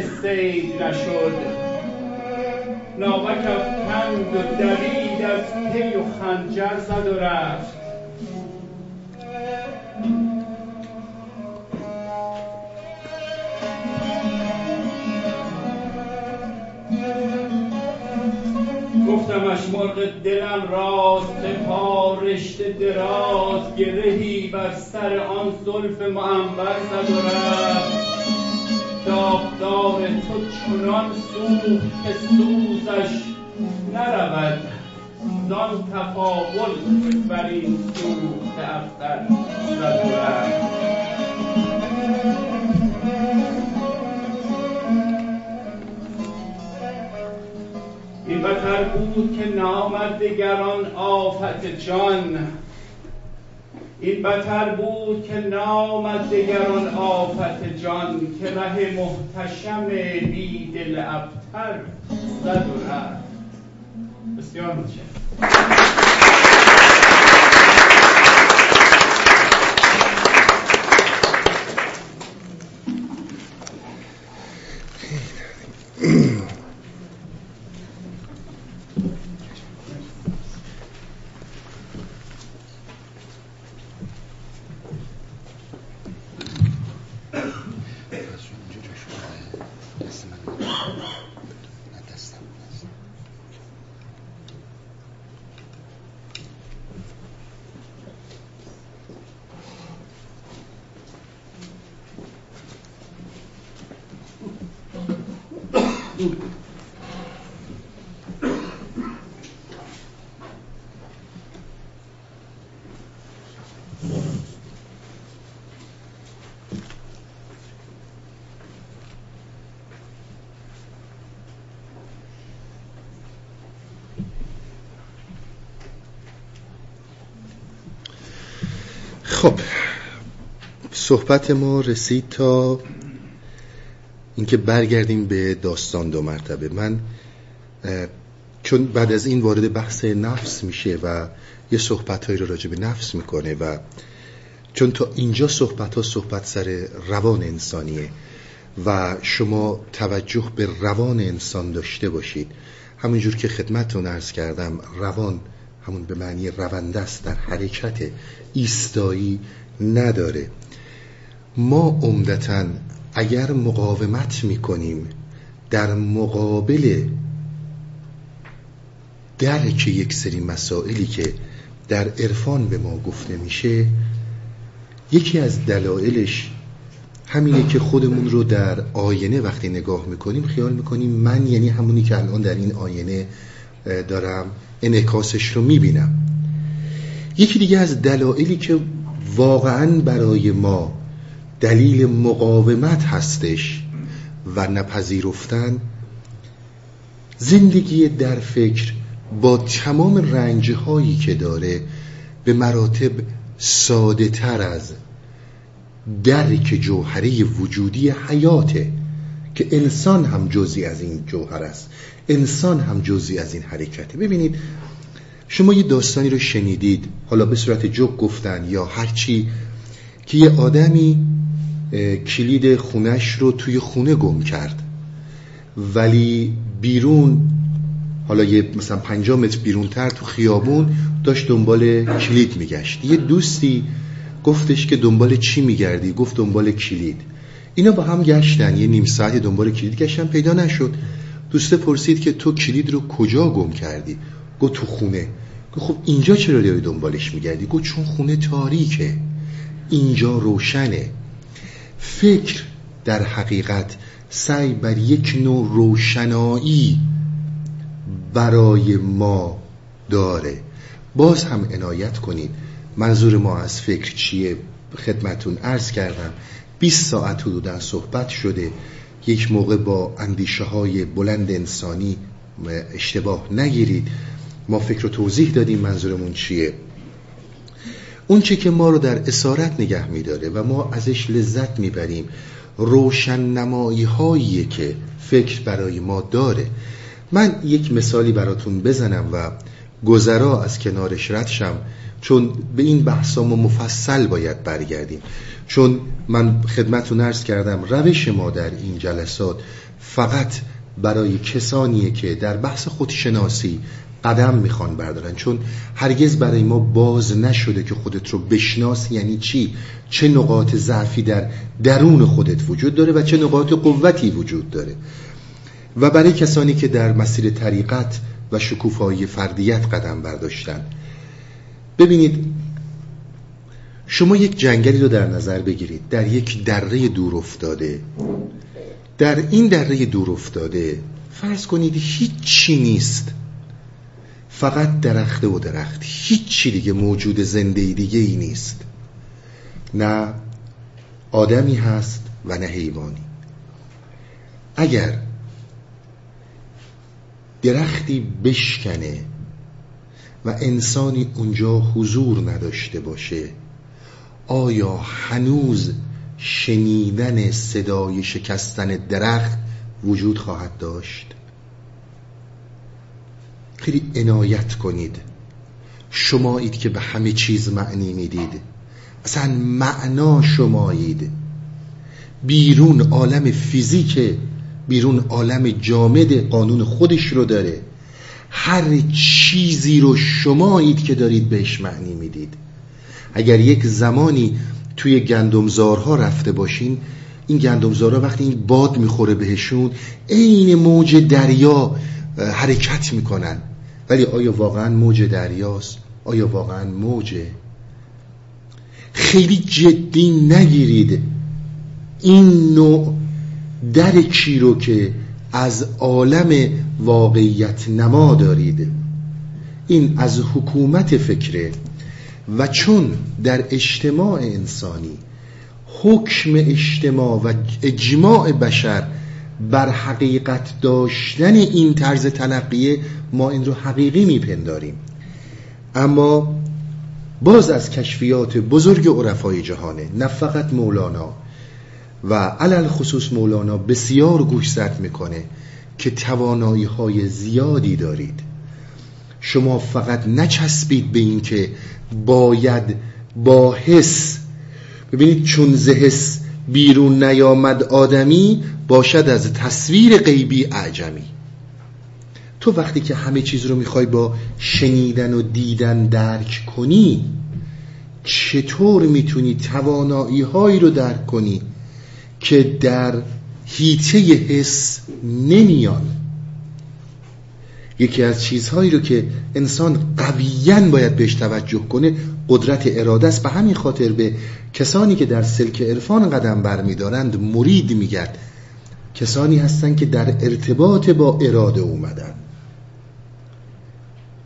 سید نشد. ناوک افکند و دوید از پی و خنجر زد و رفت. گفتمش مرغ دلم راست پا رشته دراز گرهی بر سر آن زلف معنبر زد و رفت. داغدار تو چنان سوخت که سوزش نرود. زان تفاول بر این سوخت افتر زد این بتر بود که نامد دگران آفت جان. این بتر بود که نامد دگران آفت جان که ره محتشم بی دل ابتر زد و رفت. بسیار متشکرم. خب صحبت ما رسید تا اینکه برگردیم به داستان دو مرتبه. من چون بعد از این وارد بحث نفس میشه و یه صحبت رو راجع به نفس می‌کنه و چون تا اینجا صحبت ها صحبت سر روان انسانیه و شما توجه به روان انسان داشته باشید. همونجور که خدمتتون ارز کردم روان همون به معنی رونده است در حرکت ایستایی نداره. ما عمدتا اگر مقاومت می‌کنیم در مقابل درک یک سری مسائلی که در عرفان به ما گفته میشه یکی از دلایلش همینه که خودمون رو در آینه وقتی نگاه می‌کنیم خیال می‌کنیم من یعنی همونی که الان در این آینه دارم انعکاسش رو می‌بینم. یکی دیگه از دلایلی که واقعا برای ما دلیل مقاومت هستش و نپذیرفتن زندگی در فکر با تمام رنجهایی که داره به مراتب ساده تر از درک جوهره وجودی حیاته که انسان هم جزی از این جوهر است. انسان هم جزی از این حرکته. ببینید شما یه داستانی رو شنیدید حالا به صورت جوک گفتن یا هرچی که یه آدمی کلید خونش رو توی خونه گم کرد. ولی بیرون حالا یه مثلا پنجاه متر بیرون تر تو خیابون داشت دنبال کلید میگشت. یه دوستی گفتش که دنبال چی میگردی؟ گفت دنبال کلید. اینا با هم گشتن. یه نیم ساعت دنبال کلید گشتن پیدا نشد. دوسته پرسید که تو کلید رو کجا گم کردی؟ گفت تو خونه. گفت خب اینجا چرا داری دنبالش میگردی؟ گفت چون خونه تاریکه. اینجا روشنه. فکر در حقیقت سعی بر یک نوع روشنایی برای ما داره. باز هم عنایت کنید. منظور ما از فکر چیه؟ خدمتون عرض کردم. 20 ساعت حدودا صحبت شده. یک موقع با اندیشه های بلند انسانی اشتباه نگیرید. ما فکر رو توضیح دادیم منظورمون چیه. اون چی که ما رو در اسارت نگه میداره و ما ازش لذت می‌بریم روشن نمایی هایی که فکر برای ما داره. من یک مثالی براتون بزنم و گذرا از کنارش رد شم. چون به این بحثا ما مفصل باید برگردیم. چون من خدمتون ارز کردم روش ما در این جلسات فقط برای کسانیه که در بحث خودشناسی قدم می‌خوان بردارن. چون هرگز برای ما باز نشده که خودت رو بشناس یعنی چی؟ چه نقاط ضعفی در درون خودت وجود داره و چه نقاط قوتی وجود داره. و برای کسانی که در مسیر طریقت و شکوفایی فردیت قدم برداشتن ببینید شما یک جنگلی رو در نظر بگیرید در یک دره دور افتاده. در این دره دور افتاده فرض کنید هیچ چی نیست. فقط درخته و درخت هیچ چی دیگه موجود زنده دیگه ای نیست. نه آدمی هست و نه حیوانی. اگر درختی بشکنه و انسانی اونجا حضور نداشته باشه. آیا هنوز شنیدن صدای شکستن درخت وجود خواهد داشت؟ خیلی عنایت کنید. شمایید که به همه چیز معنی می‌دید. اصلا معنا شمایید. بیرون عالم فیزیک بیرون عالم جامد قانون خودش رو داره. هر چیزی رو شمایید که دارید بهش معنی می‌دید. اگر یک زمانی توی گندمزارها رفته باشین این گندمزارها وقتی این باد می‌خوره بهشون عین موج دریا حرکت می‌کنن. ولی آیا واقعا موج دریاست؟ آیا واقعا موجه خیلی جدی نگیرید. این نوع درکی رو که از عالم واقعیت نما دارید. این از حکومت فکره و چون در اجتماع انسانی حکم اجتماع و اجماع بشر بر حقیقت داشتن این طرز تلقیه ما این رو حقیقی میپنداریم. اما باز از کشفیات بزرگ عرفای جهانه نه فقط مولانا و علل خصوص مولانا بسیار گوشزد می‌کنه که توانایی های زیادی دارید. شما فقط نچسبید به این که باید با حس ببینید چون زهس بیرون نیامد آدمی باشد از تصویر غیبی اعجمی. تو وقتی که همه چیز رو می‌خوای با شنیدن و دیدن درک کنی چطور می‌تونی توانایی هایی رو درک کنی؟ که در هیته حس نمیان یکی از چیزهایی رو که انسان قویا باید بهش توجه کنه قدرت اراده است. به همین خاطر به کسانی که در سلک عرفان قدم برمیدارند مرید میگرد. کسانی هستند که در ارتباط با اراده اومدن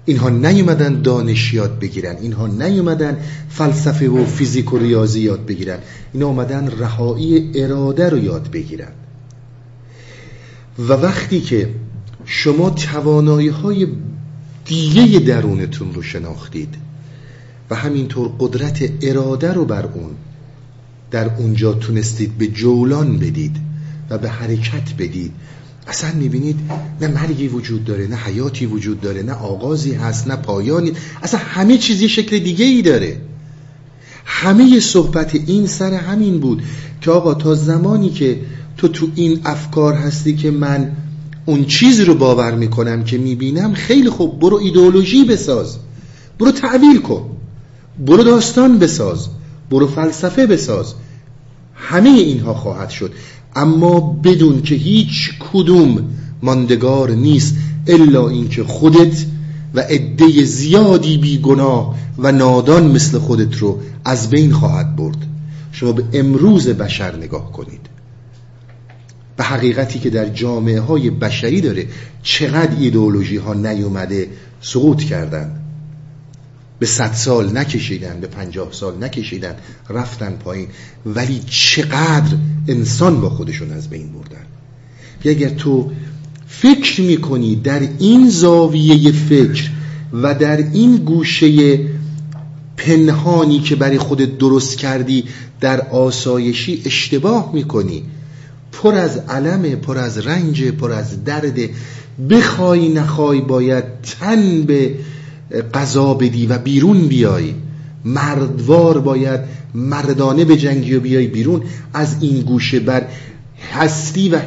اینها نیومدن دانش یاد بگیرن اینها نیومدن فلسفه و فیزیک و ریاضی یاد بگیرن اینا اومدن رهایی اراده رو یاد بگیرن. و وقتی که شما توانایی های دیگه درونتون رو شناختید و همینطور قدرت اراده رو بر اون در اونجا تونستید به جولان بدید و به حرکت بدید اصلا می‌بینید نه مرگی وجود داره نه حیاتی وجود داره نه آغازی هست نه پایانی. اصلا همه چیزی شکل دیگه ای داره. همه صحبت این سر همین بود که آقا تا زمانی که تو تو این افکار هستی که من اون چیز رو باور می‌کنم که می‌بینم خیلی خوب برو ایدئولوژی بساز برو تعویل کن برو داستان بساز برو فلسفه بساز. همه اینها خواهد شد. اما بدون که هیچ کدوم ماندگار نیست الا اینکه خودت و عده زیادی بیگناه و نادان مثل خودت رو از بین خواهد برد. شما به امروز بشر نگاه کنید. به حقیقتی که در جامعه های بشری داره چقدر ایدئولوژی ها نیومده سقوط کردن. به صد سال نکشیدن به پنجاه سال نکشیدن رفتن پایین. ولی چقدر انسان با خودشون از بین بردن. اگر تو فکر می‌کنی در این زاویه فکر و در این گوشه پنهانی که برای خودت درست کردی در آسایشی اشتباه می‌کنی پر از علم پر از رنج پر از درد بخوای نخوای باید تن به قضا بدی و بیرون بیای. مردوار باید مردانه به جنگی و بیای بیرون. از این گوشه بر هستی و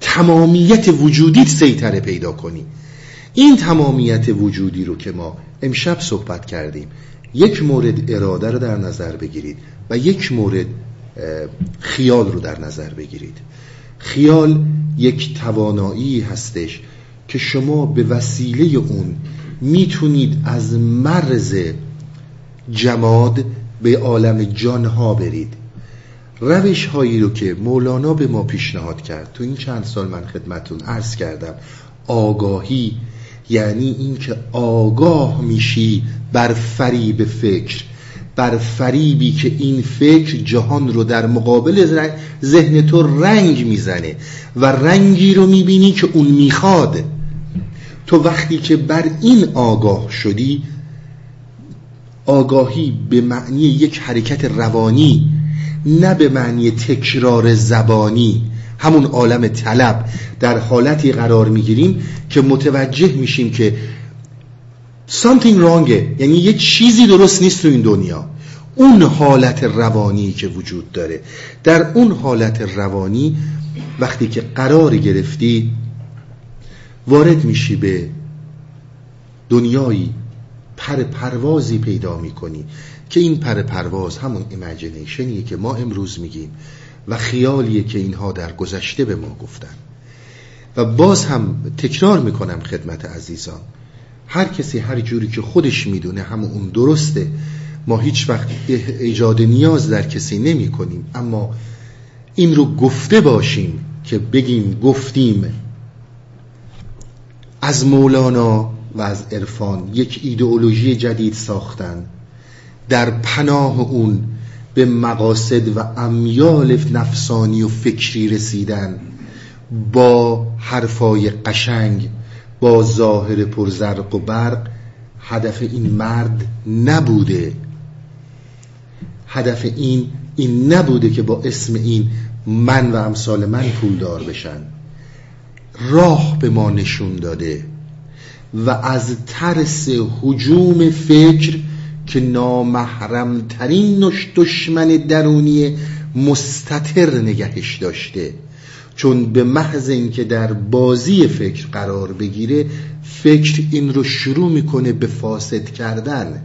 تمامیت وجودیت سیطره پیدا کنی. این تمامیت وجودی رو که ما امشب صحبت کردیم یک مورد اراده رو در نظر بگیرید و یک مورد خیال رو در نظر بگیرید. خیال یک توانایی هستش که شما به وسیله اون می‌تونید از مرز جماد به عالم جانها برید. روش هایی رو که مولانا به ما پیشنهاد کرد. تو این چند سال من خدمتون عرض کردم. آگاهی یعنی اینکه آگاه میشی بر فریب فکر. بر فریبی که این فکر جهان رو در مقابل ذهن تو رنگ می‌زنه و رنگی رو می‌بینی که اون می‌خواد. تو وقتی که بر این آگاه شدی آگاهی به معنی یک حرکت روانی نه به معنی تکرار زبانی. همون عالم طلب. در حالتی قرار می‌گیریم که متوجه میشیم که something wrong یعنی یه چیزی درست نیست تو این دنیا. اون حالت روانی که وجود داره. در اون حالت روانی وقتی که قرار گرفتی وارد میشی به دنیایی پر پروازی پیدا می‌کنی که این پر پرواز همون imagination یه که ما امروز میگیم و خیالیه که اینها در گذشته به ما گفتن. و باز هم تکرار می‌کنم خدمت عزیزان هر کسی هر جوری که خودش می‌دونه همون اون درسته. ما هیچ وقت ایجاد نیاز در کسی نمی کنیم اما این رو گفته باشیم که بگیم گفتیم از مولانا و از عرفان یک ایدئولوژی جدید ساختن. در پناه اون به مقاصد و امیال نفسانی و فکری رسیدن. با حرفای قشنگ با ظاهر پرزرق و برق هدف این مرد نبوده. هدف این این نبوده که با اسم این من و امثال من پولدار بشن. راه به ما نشون داده و از ترس حجوم فکر که نامحرمترین دشمن درونی مستتر نگهش داشته. چون به محض اینکه در بازی فکر قرار بگیره فکر این رو شروع می‌کنه به فاسد کردن.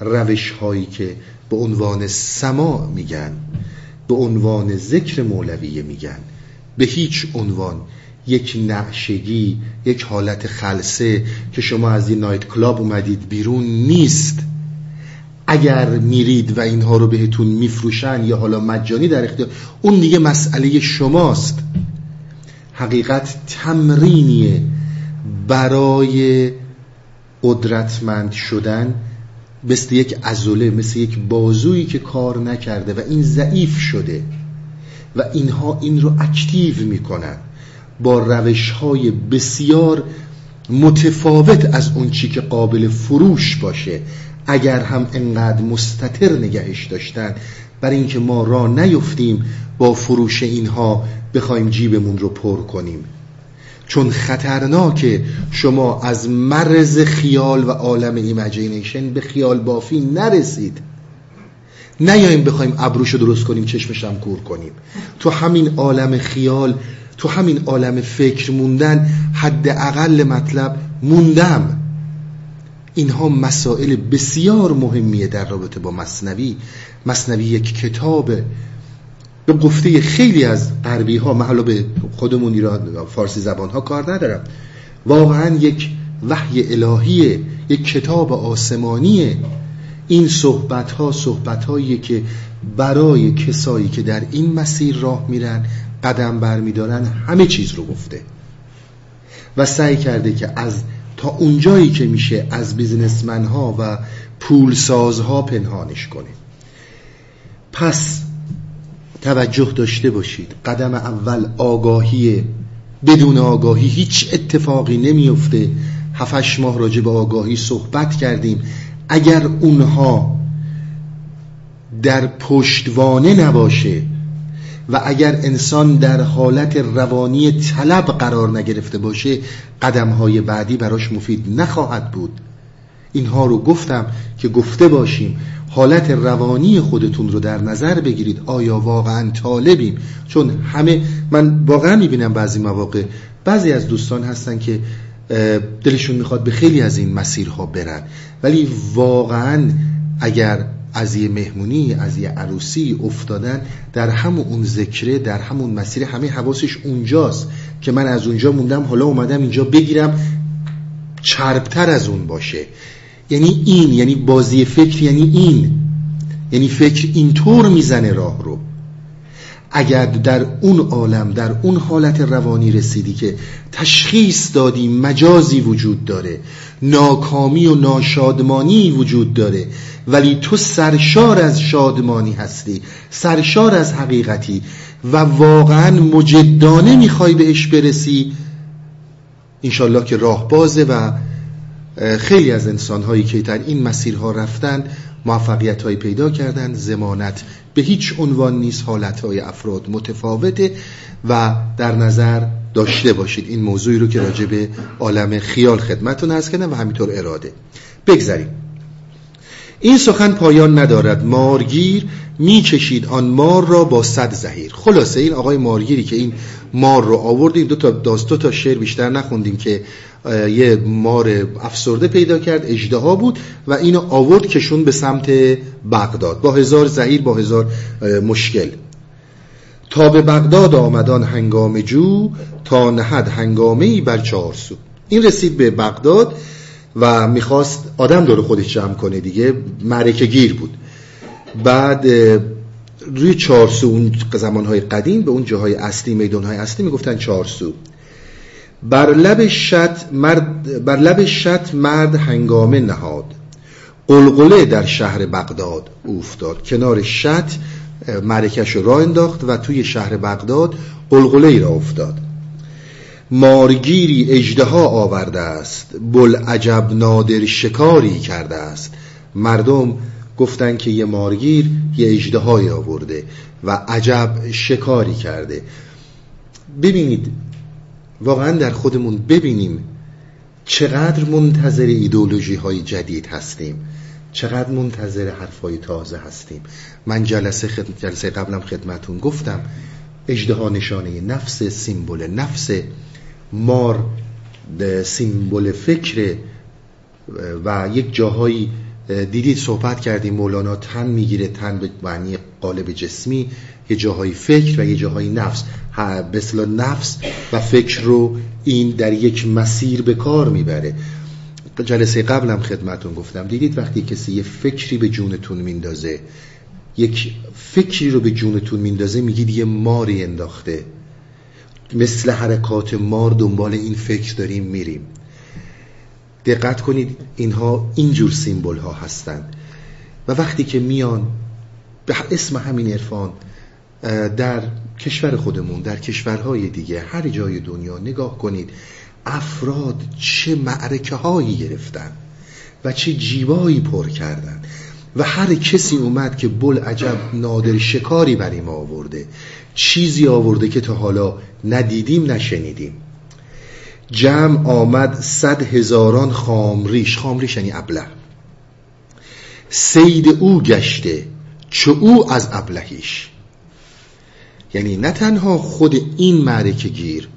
روش هایی که به عنوان سما میگن به عنوان ذکر مولویه میگن به هیچ عنوان یک نعشگی یک حالت خلصه که شما از این نایت کلاب اومدید بیرون نیست. اگر میرید و اینها رو بهتون میفروشن یا حالا مجانی در اختیار اون دیگه مسئله شماست. حقیقت تمرینیه برای قدرتمند شدن. مثل یک ازوله مثل یک بازویی که کار نکرده و این ضعیف شده و اینها این رو اکتیو می‌کنن. با روش های بسیار متفاوت از اون چی که قابل فروش باشه اگر هم انقدر مستتر نگهش داشتن. برا اینکه ما را نیفتیم با فروش اینها بخوایم جیبمون رو پر کنیم. چون خطرناکه شما از مرز خیال و عالم imagination به خیال بافی نرسید. نیاییم بخوایم ابروشو درست کنیم چشمشم کور کنیم. تو همین عالم خیال تو همین عالم فکر موندن حد اقل مطلب موندم. اینها مسائل بسیار مهمیه در رابطه با مصنوی. مصنوی یک کتاب به گفته خیلی از غربی ها محلا به خودمون ایران فارسی زبان ها کار ندارم. واقعا یک وحی الهیه یک کتاب آسمانیه. این صحبت ها صحبت که برای کسایی که در این مسیر راه میرن قدم برمیدارن همه چیز رو گفته. و سعی کرده که از تا اونجایی که میشه از بیزنسمن ها و پولساز ها پنهانش کنه. پس توجه داشته باشید. قدم اول آگاهی بدون آگاهی هیچ اتفاقی نمیفته هفتش ماه راجع به آگاهی صحبت کردیم. اگر اونها در پشتوانه نباشه و اگر انسان در حالت روانی طلب قرار نگرفته باشه قدم های بعدی براش مفید نخواهد بود. اینها رو گفتم که گفته باشیم حالت روانی خودتون رو در نظر بگیرید. آیا واقعا طالبیم؟ چون همه من واقعا می‌بینم بعضی مواقع بعضی از دوستان هستن که دلشون می‌خواد به خیلی از این مسیرها برن. ولی واقعا اگر از یه مهمونی از یه عروسی افتادن در همون اون ذکره در همون مسیر همه حواسش اونجاست که من از اونجا موندم حالا اومدم اینجا بگیرم چربتر از اون باشه. یعنی این یعنی بازی فکر یعنی این. یعنی فکر اینطور می‌زنه راه رو. اگر در اون عالم در اون حالت روانی رسیدی که تشخیص دادی مجازی وجود داره. ناکامی و ناشادمانی وجود داره. ولی تو سرشار از شادمانی هستی سرشار از حقیقتی و واقعا مجدانه می‌خوای بهش برسی. انشالله که راه بازه و خیلی از انسانهایی که در این مسیرها رفتن موفقیت های پیدا کردن زمانت به هیچ عنوان نیست حالت های افراد متفاوته و در نظر داشته باشید. این موضوعی رو که راجع به عالم خیال خدمتتون هست کردم و همینطور اراده. بگذاریم. این سخن پایان ندارد. مارگیر می‌کشید آن مار را با صد زهیر. خلاصه این آقای مارگیری که این مار رو آوردیم دو تا داست دو تا شعر بیشتر نخوندیم که یه مار افسرده پیدا کرد اجدها بود و اینو آورد کشون به سمت بغداد. با هزار زهیر با هزار مشکل. تا به بغداد آمدان هنگام جو تا نهد ای بر چهار سو. این رسید به بغداد. و می‌خواست آدم دور خودش جمع کنه دیگه. معرکه گیر بود. بعد روی چهارسو اون زمانهای قدیم به اون جاهای اصلی میدانهای اصلی می‌گفتن چهارسو بر لب شط مرد, بر لب شط مرد هنگامه نهاد. قلقله در شهر بغداد افتاد کنار شط مرکش راه انداخت و توی شهر بغداد قلقله ای را افتاد. مارگیری اجدها آورده است. بل عجب نادر شکاری کرده است. مردم گفتن که یه مارگیر یه اجدهای آورده و عجب شکاری کرده. ببینید واقعا در خودمون ببینیم چقدر منتظر ایدولوژی های جدید هستیم. چقدر منتظر حرفای تازه هستیم. من جلسه, خدمت جلسه قبلم خدمتون گفتم اجده نشانه نفس سیمبل نفس. مار سیمبل فکر و یک جاهایی دیدید صحبت کردیم مولانا تن می‌گیره تن به معنی قالب جسمی یه جاهای فکر و یه جاهای نفس. به نفس و فکر رو این در یک مسیر به کار می‌بره. جلسه قبلم خدمتون گفتم دیدید وقتی کسی یه فکری به جونتون میندازه یک فکری رو به جونتون میندازه میگید یه ماری انداخته. مثل حرکات مار دنبال این فکر داریم میریم. دقت کنید اینها اینجور سیمبل ها هستند. و وقتی که میان به اسم همین عرفان در کشور خودمون در کشورهای دیگه هر جای دنیا نگاه کنید افراد چه معرکه هایی گرفتن و چه جیبایی پر کردن. و هر کسی اومد که بل عجب نادر شکاری بر ما آورده. چیزی آورده که تا حالا ندیدیم نشنیدیم. جمع آمد صد هزاران خامریش. خامریش یعنی ابله. سید او گشته چو او از ابلهیش. یعنی نه تنها خود این معرکه گیر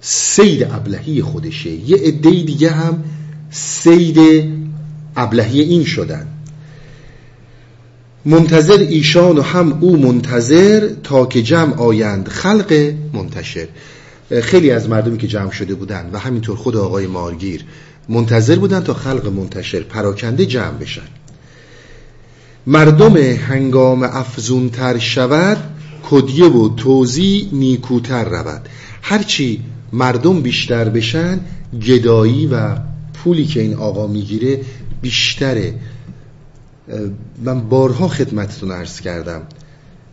سید ابلهی خودشه. یه عده دیگه هم سید ابلهی این شدن. منتظر ایشان و هم او منتظر تا که جمع آیند. خلق منتشر. خیلی از مردمی که جمع شده بودن و همینطور خود آقای مارگیر منتظر بودن تا خلق منتشر پراکنده جمع بشن. مردم هنگام افزونتر شود کدیه و توزی نیکوتر رود. هرچی مردم بیشتر بشن گدایی و پولی که این آقا می‌گیره بیشتره. من بارها خدمتتون عرض کردم.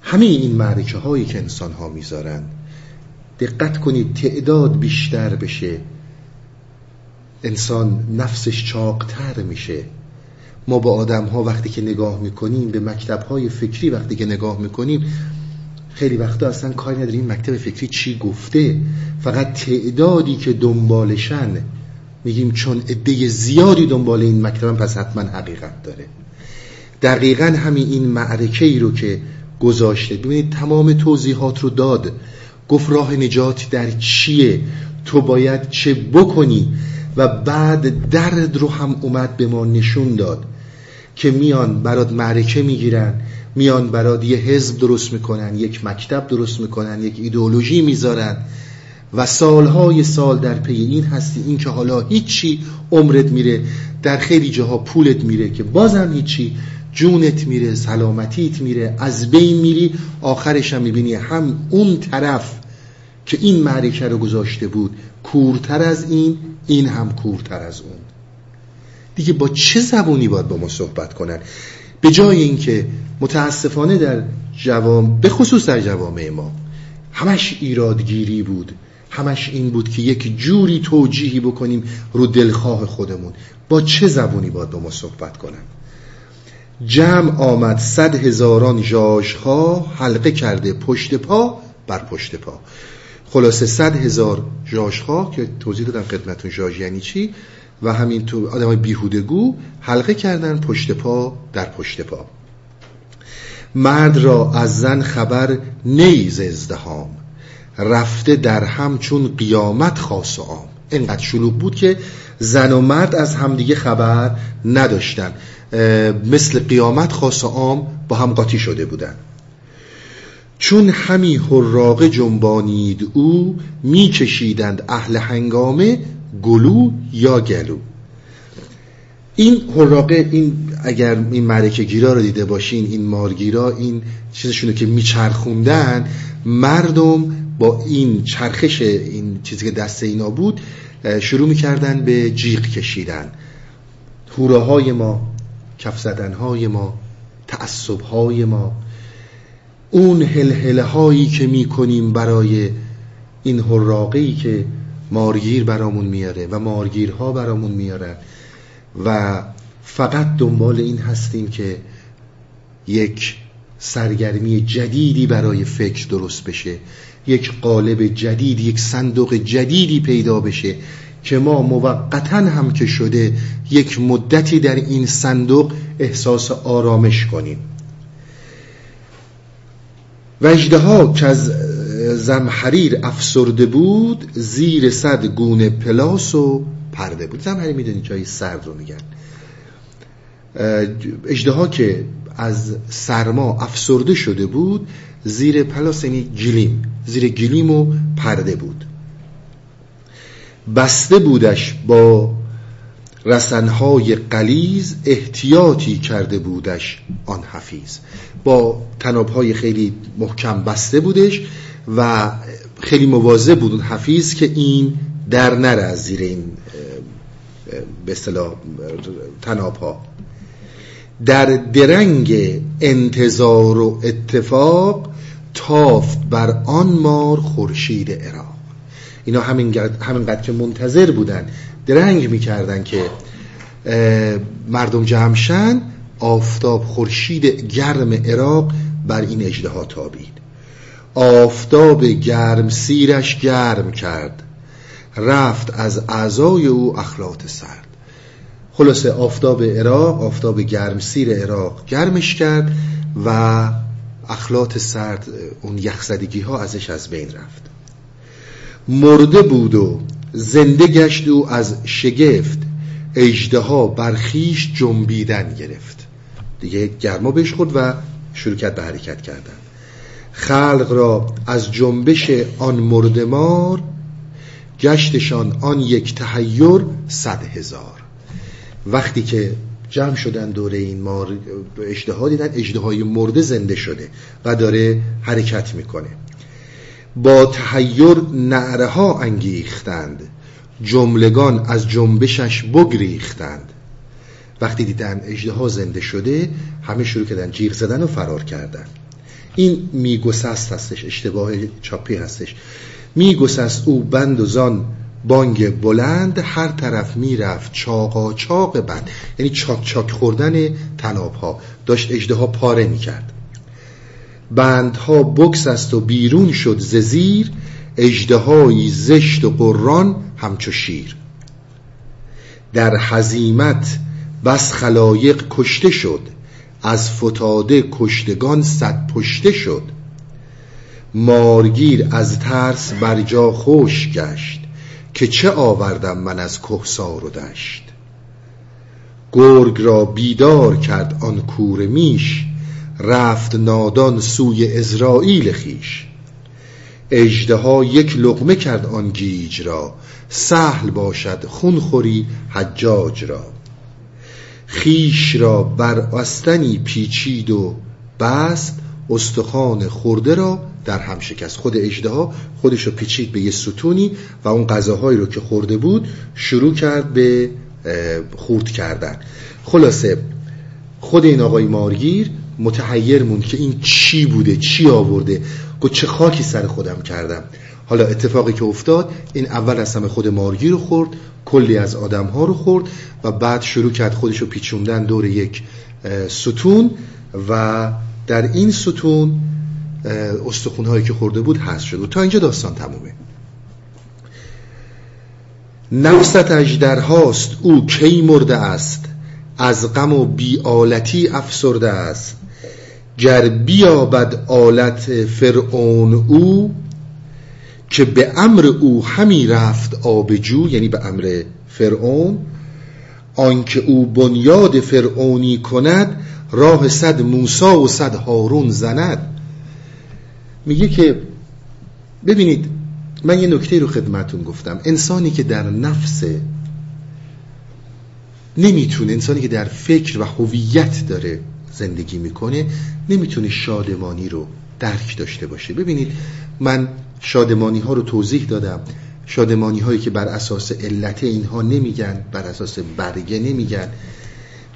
همه این معرکه هایی که انسان ها می‌ذارن دقت کنید تعداد بیشتر بشه. انسان نفسش چاقتر میشه. ما با آدم ها وقتی که نگاه می‌کنیم به مکتب های فکری وقتی که نگاه می‌کنیم خیلی وقتا اصلا کاری نداریم مکتب فکری چی گفته. فقط تعدادی که دنبالشن میگیم چون عده زیادی دنبال این مکتبن پس حتما حقیقت داره. دقیقا همین این معرکه ای رو که گذاشته. ببینید تمام توضیحات رو داد. گفت راه نجات در چیه؟ تو باید چه بکنی؟ و بعد درد رو هم اومد به ما نشون داد که میان برات معرکه می‌گیرن میان برات یه حزب درست می‌کنن یک مکتب درست می‌کنن یک ایدئولوژی می‌ذارن. و سالهای سال در پی این هستی این که حالا هیچی عمرت میره در خیلی جاها پولت میره که بازم هیچی جونت میره سلامتیت میره از بین میری آخرش هم می‌بینی هم اون طرف که این معرکه رو گذاشته بود کورتر از این این هم کورتر از اون. دیگه با چه زبونی باید با ما صحبت کنن؟ به جای اینکه متاسفانه در جوام به خصوص در جوامع ما همش ایرادگیری بود همش این بود که یک جوری توجیهی بکنیم رو دلخواه خودمون. با چه زبونی باید با ما صحبت کنن؟ جمع آمد صد هزاران جاژها حلقه کرده پشت پا بر پشت پا. خلاصه صد هزار جاژها که توضیح دادم خدمتون جاژ یعنی چی؟ و همین تو آدمای بیهودگو حلقه کردن پشت پا در پشت پا. مرد را از زن خبر نیز ازدهام رفته در هم چون قیامت خاص و عام. اینقدر شلوغ بود که زن و مرد از همدیگه خبر نداشتن. مثل قیامت خاص و عام با هم قاطی شده بودن چون همی حراقه جنبانید او میکشیدند اهل هنگامه گلو یا گلو. این حراقه این اگر این معرکه گیرا رو دیده باشین این مارگیرا این چیزشونو که میچرخوندن مردم با این چرخش این چیزی که دست اینا بود شروع می‌کردن به جیغ کشیدن. هوره های ما کف زدن های ما تعصب های ما اون هلهله هایی که می‌کنیم برای این حراقه که مارگیر برامون میاره و مارگیرها برامون میارن و فقط دنبال این هستیم که یک سرگرمی جدیدی برای فکر درست بشه یک قالب جدید یک صندوق جدیدی پیدا بشه که ما موقتا هم که شده یک مدتی در این صندوق احساس آرامش کنیم. وجده ها که از زمحریر افسرده بود زیر صد گونه پلاس و پرده بود. زمحریر می‌دونی جای سرد رو میگن. اجده که از سرما افسرده شده بود زیر پلاس یعنی گلیم. زیر گلیم و پرده بود. بسته بودش با رسنهای قلیز احتیاطی کرده بودش آن حفیظ. با تنابهای خیلی محکم بسته بودش و خیلی مواظب بود اون حفیظ که این در نره از زیر این به اصطلاح تنابها. در درنگ انتظار و اتفاق تافت بر آن مار خورشید عراق. اینا همینقدر که منتظر بودن درنگ می‌کردن که مردم جمشن آفتاب خورشید گرم عراق بر این اجده تابید. آفتاب گرم سیرش گرم کرد. رفت از اعضای او اخلاط سرد. خلاصه آفتاب عراق آفتاب گرم سیر عراق گرمش کرد و اخلاط سرد اون یخزدگی ها ازش از بین رفت. مرده بود و زنده گشت و از شگفت اجده ها برخیش جنبیدن گرفت. دیگه گرما بهش خود و شروع کرد به حرکت کردن. خلق را از جنبش آن مردمار گشتشان آن یک تحیر صد هزار. وقتی که جمع شدن دوره این مار اجده دیدن اجده های مرده زنده شده و داره حرکت می‌کنه. با تحیر نعره ها انگیختند. جملگان از جنبشش بگریختند. وقتی دیدن اجده زنده شده همه شروع کردن جیغ زدن و فرار کردن. این میگسست هستش اشتباه چاپی هستش. میگسست او بند و زان بانگ بلند هر طرف می‌رفت چاقا چاق بند. یعنی چاک چاک خوردن تناب ها داشت اجده ها پاره می‌کرد. بندها بکس است و بیرون شد ززیر اجدهایی زشت و قران همچو شیر. در حزیمت بس خلایق کشته شد از فتاده کشتگان صد پشته شد. مارگیر از ترس بر جا خوش گشت که چه آوردم من از کهسار و دشت. گرگ را بیدار کرد آن کور میش رفت نادان سوی ازرائیل خیش. اجدها یک لقمه کرد آن گیج را. سهل باشد خونخوری حجاج را. خیش را بر آستنی پیچید و بست. استخوان خورده را در هم شکست. خود اجدها خودش رو پیچید به یه ستونی و اون غذاهایی رو که خورده بود شروع کرد به خورد کردن. خلاصه خود این آقای مارگیر متحیر موند که این چی بوده چی آورده؟ گفت چه خاکی سر خودم کردم. حالا اتفاقی که افتاد این اول همه خود مارگیر رو خورد کلی از آدم ها رو خورد و بعد شروع کرد خودش رو پیچوندن دور یک ستون و در این ستون استخون هایی که خورده بود هست شد. و تا اینجا داستان تمومه. نفست اجدر هاست او کی مرده است؟ از غم و بیالتی افسرده است. گر بیابد آلت فرعون او که به امر او همی رفت آبجو یعنی به امر فرعون آنکه او بنیاد فرعونی کند راه صد موسا و صد هارون زند. میگه که ببینید من یه نکته رو خدمتون گفتم. انسانی که در نفس نمی‌تونه انسانی که در فکر و هویت داره زندگی می‌کنه نمی‌تونه شادمانی رو درک داشته باشه ببینید من شادمانی ها رو توضیح دادم. شادمانی هایی که بر اساس علت اینها نمیگن بر اساس برگه نمیگن.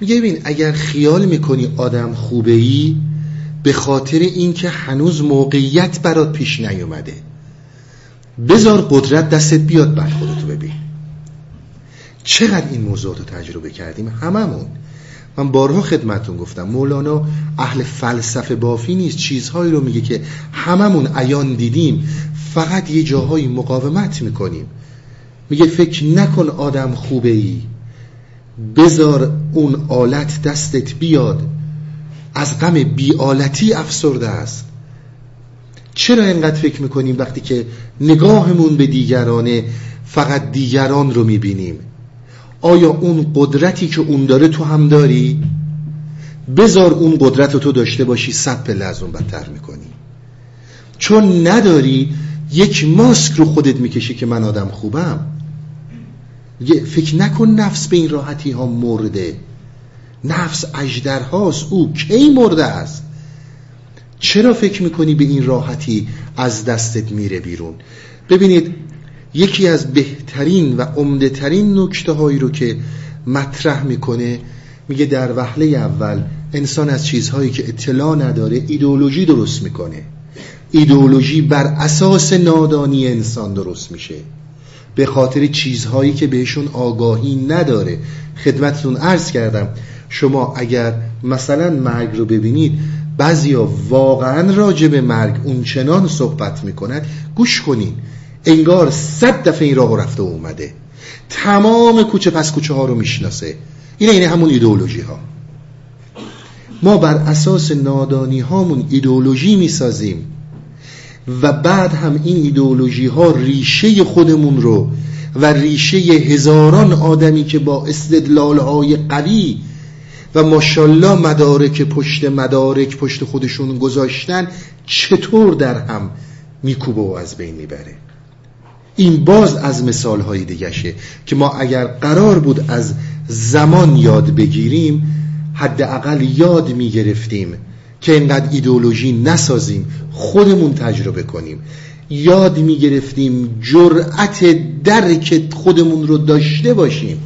میگه ببین اگر خیال می‌کنی آدم خوبه ای به خاطر اینکه هنوز موقعیت برات پیش نیومده بذار قدرت دستت بیاد بعد خودتو ببین. چقدر این موضوعات رو تجربه کردیم؟ هممون. من بارها خدمتون گفتم مولانا اهل فلسفه بافی نیست چیزهایی رو میگه که هممون عیان دیدیم فقط یه جاهایی مقاومت می‌کنیم. میگه فکر نکن آدم خوبه ای بذار اون آلت دستت بیاد. از غم بیالتی افسرده است. چرا اینقدر فکر می‌کنیم وقتی که نگاهمون به دیگرانه فقط دیگران رو می‌بینیم؟ آیا اون قدرتی که اون داره تو هم داری؟ بذار اون قدرت تو داشته باشی صد پله از اون بدتر می‌کنی. چون نداری یک ماسک رو خودت می‌کشی که من آدم خوبم. فکر نکن نفس به این راحتی ها مرده. نفس اجدر هاست او کی مرده است؟ چرا فکر می‌کنی به این راحتی از دستت میره بیرون؟ ببینید یکی از بهترین و عمده ترین نکته هایی رو که مطرح می‌کنه میگه در وهله اول انسان از چیزهایی که اطلاع نداره ایدئولوژی درست می‌کنه. ایدئولوژی بر اساس نادانی انسان درست میشه. به خاطر چیزهایی که بهشون آگاهی نداره. خدمتتون عرض کردم شما اگر مثلا مرگ رو ببینید بعضیا واقعا راجع به مرگ اونچنان صحبت می‌کنند. گوش کنین. انگار صد دفعه این راه رفته و اومده. تمام کوچه پس کوچه ها رو می‌شناسه. اینه اینه همون ایدئولوژی ها. ما بر اساس نادانی هامون ایدئولوژی می‌سازیم و بعد هم این ایدئولوژی ها ریشه خودمون رو و ریشه هزاران آدمی که با استدلال های قوی و ماشالله مدارک پشت مدارک پشت خودشون گذاشتن چطور در هم میکوبه و از بین می‌بره. این باز از مثال های دیگشه که ما اگر قرار بود از زمان یاد بگیریم حداقل یاد می‌گرفتیم که اینقدر ایدئولوژی نسازیم خودمون تجربه کنیم. یاد می‌گرفتیم جرأت درک خودمون رو داشته باشیم.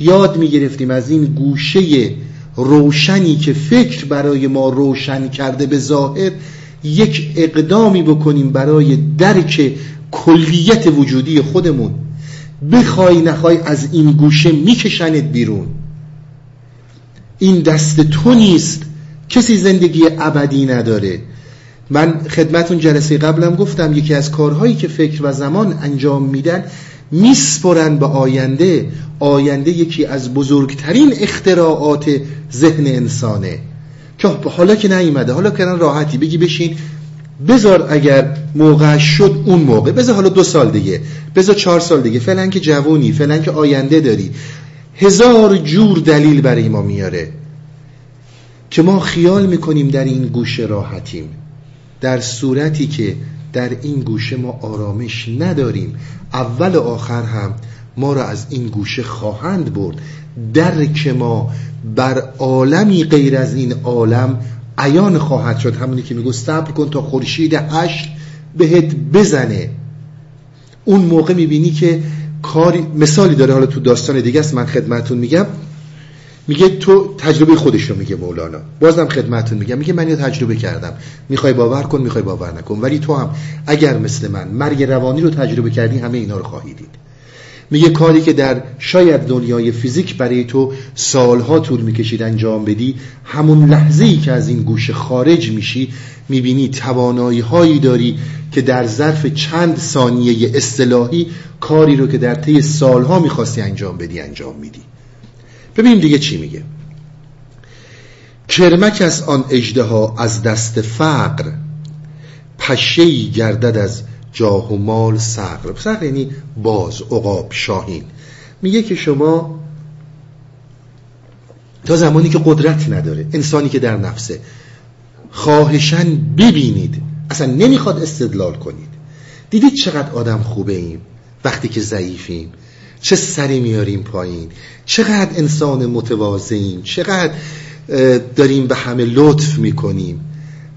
یاد می‌گرفتیم از این گوشه روشنی که فکر برای ما روشن کرده به ظاهر یک اقدامی بکنیم برای درک کلیت وجودی خودمون. بخوای نخوای از این گوشه میکشنت بیرون. این دست تو نیست. کسی زندگی ابدی نداره. من خدمتون جلسه قبلم گفتم یکی از کارهایی که فکر و زمان انجام میدن میسپرن به آینده. آینده یکی از بزرگترین اختراعات ذهن انسانه. که حالا که نیومده حالا که راحتی بگی بشین. بذار اگر موقع شد اون موقع. بذار حالا دو سال دیگه. بذار چهار سال دیگه. فعلا که جوونی فعلا که آینده داری. هزار جور دلیل برای ما میاره که ما خیال می‌کنیم در این گوشه راحتیم. در صورتی که در این گوشه ما آرامش نداریم. اول و آخر هم ما را از این گوشه خواهند برد. درک ما بر عالمی غیر از این عالم عیان خواهد شد. همونی که میگو صبر کن تا خورشید هشت بهت بزنه. اون موقع می‌بینی که کاری مثالی داره حالا تو داستان دیگه است من خدمتون میگم. میگه تو تجربه خودش رو میگه مولانا. بازم خدمتون میگم. میگه من یه تجربه کردم. می‌خوای باور کن می‌خوای باور نکن. ولی تو هم اگر مثل من مرگ روانی رو تجربه کردی همه اینا رو خواهی دید. میگه کاری که در شاید دنیای فیزیک برای تو سالها طول می‌کشید انجام بدی همون لحظه ای که از این گوشه خارج میشی می‌بینی توانایی هایی داری که در ظرف چند ثانیه اصطلاحی کاری رو که در طی سالها می‌خواستی انجام بدی انجام میدی. ببینیم دیگه چی میگه. کرمک از آن اجده از دست فقر پشهی گردد از جاه و مال سقر سقر یعنی باز عقاب شاهین. میگه که شما تا زمانی که قدرت نداره انسانی که در نفسه خواهشاً ببینید. اصلا نمی‌خواد استدلال کنید. دیدید چقدر آدم خوبه ایم؟ وقتی که ضعیفیم. چه سری میاریم پایین؟ چقدر انسان متواضعیم چقدر داریم به همه لطف می‌کنیم؟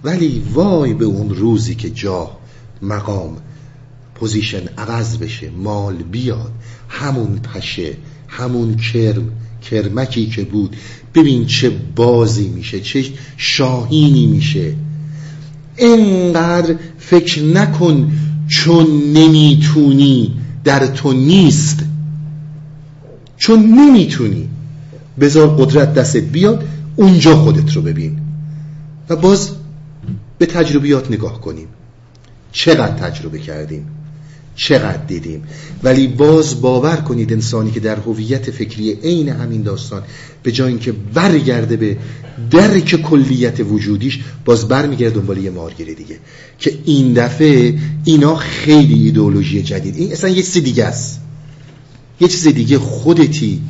ولی وای به اون روزی که جاه مقام position عوض بشه مال بیاد. همون پشه همون کرم کرمکی که بود. ببین چه بازی میشه چه شاهینی میشه. انقدر فکر نکن چون نمی‌تونی در تو نیست. چون نمی‌تونی. بذار قدرت دستت بیاد اونجا خودت رو ببین. و باز به تجربیات نگاه کنیم. چقدر تجربه کردیم. چقدر دیدیم. ولی باز باور کنید انسانی که در هویت فکری عین همین داستان به جای اینکه برگرده به درک کلیت وجودیش باز برمیگرده دنبال یه مارگیری دیگه. که این دفعه اینا خیلی ایدئولوژی جدید. این اصلا یه چیز دیگه است. یه چیز دیگه خودتی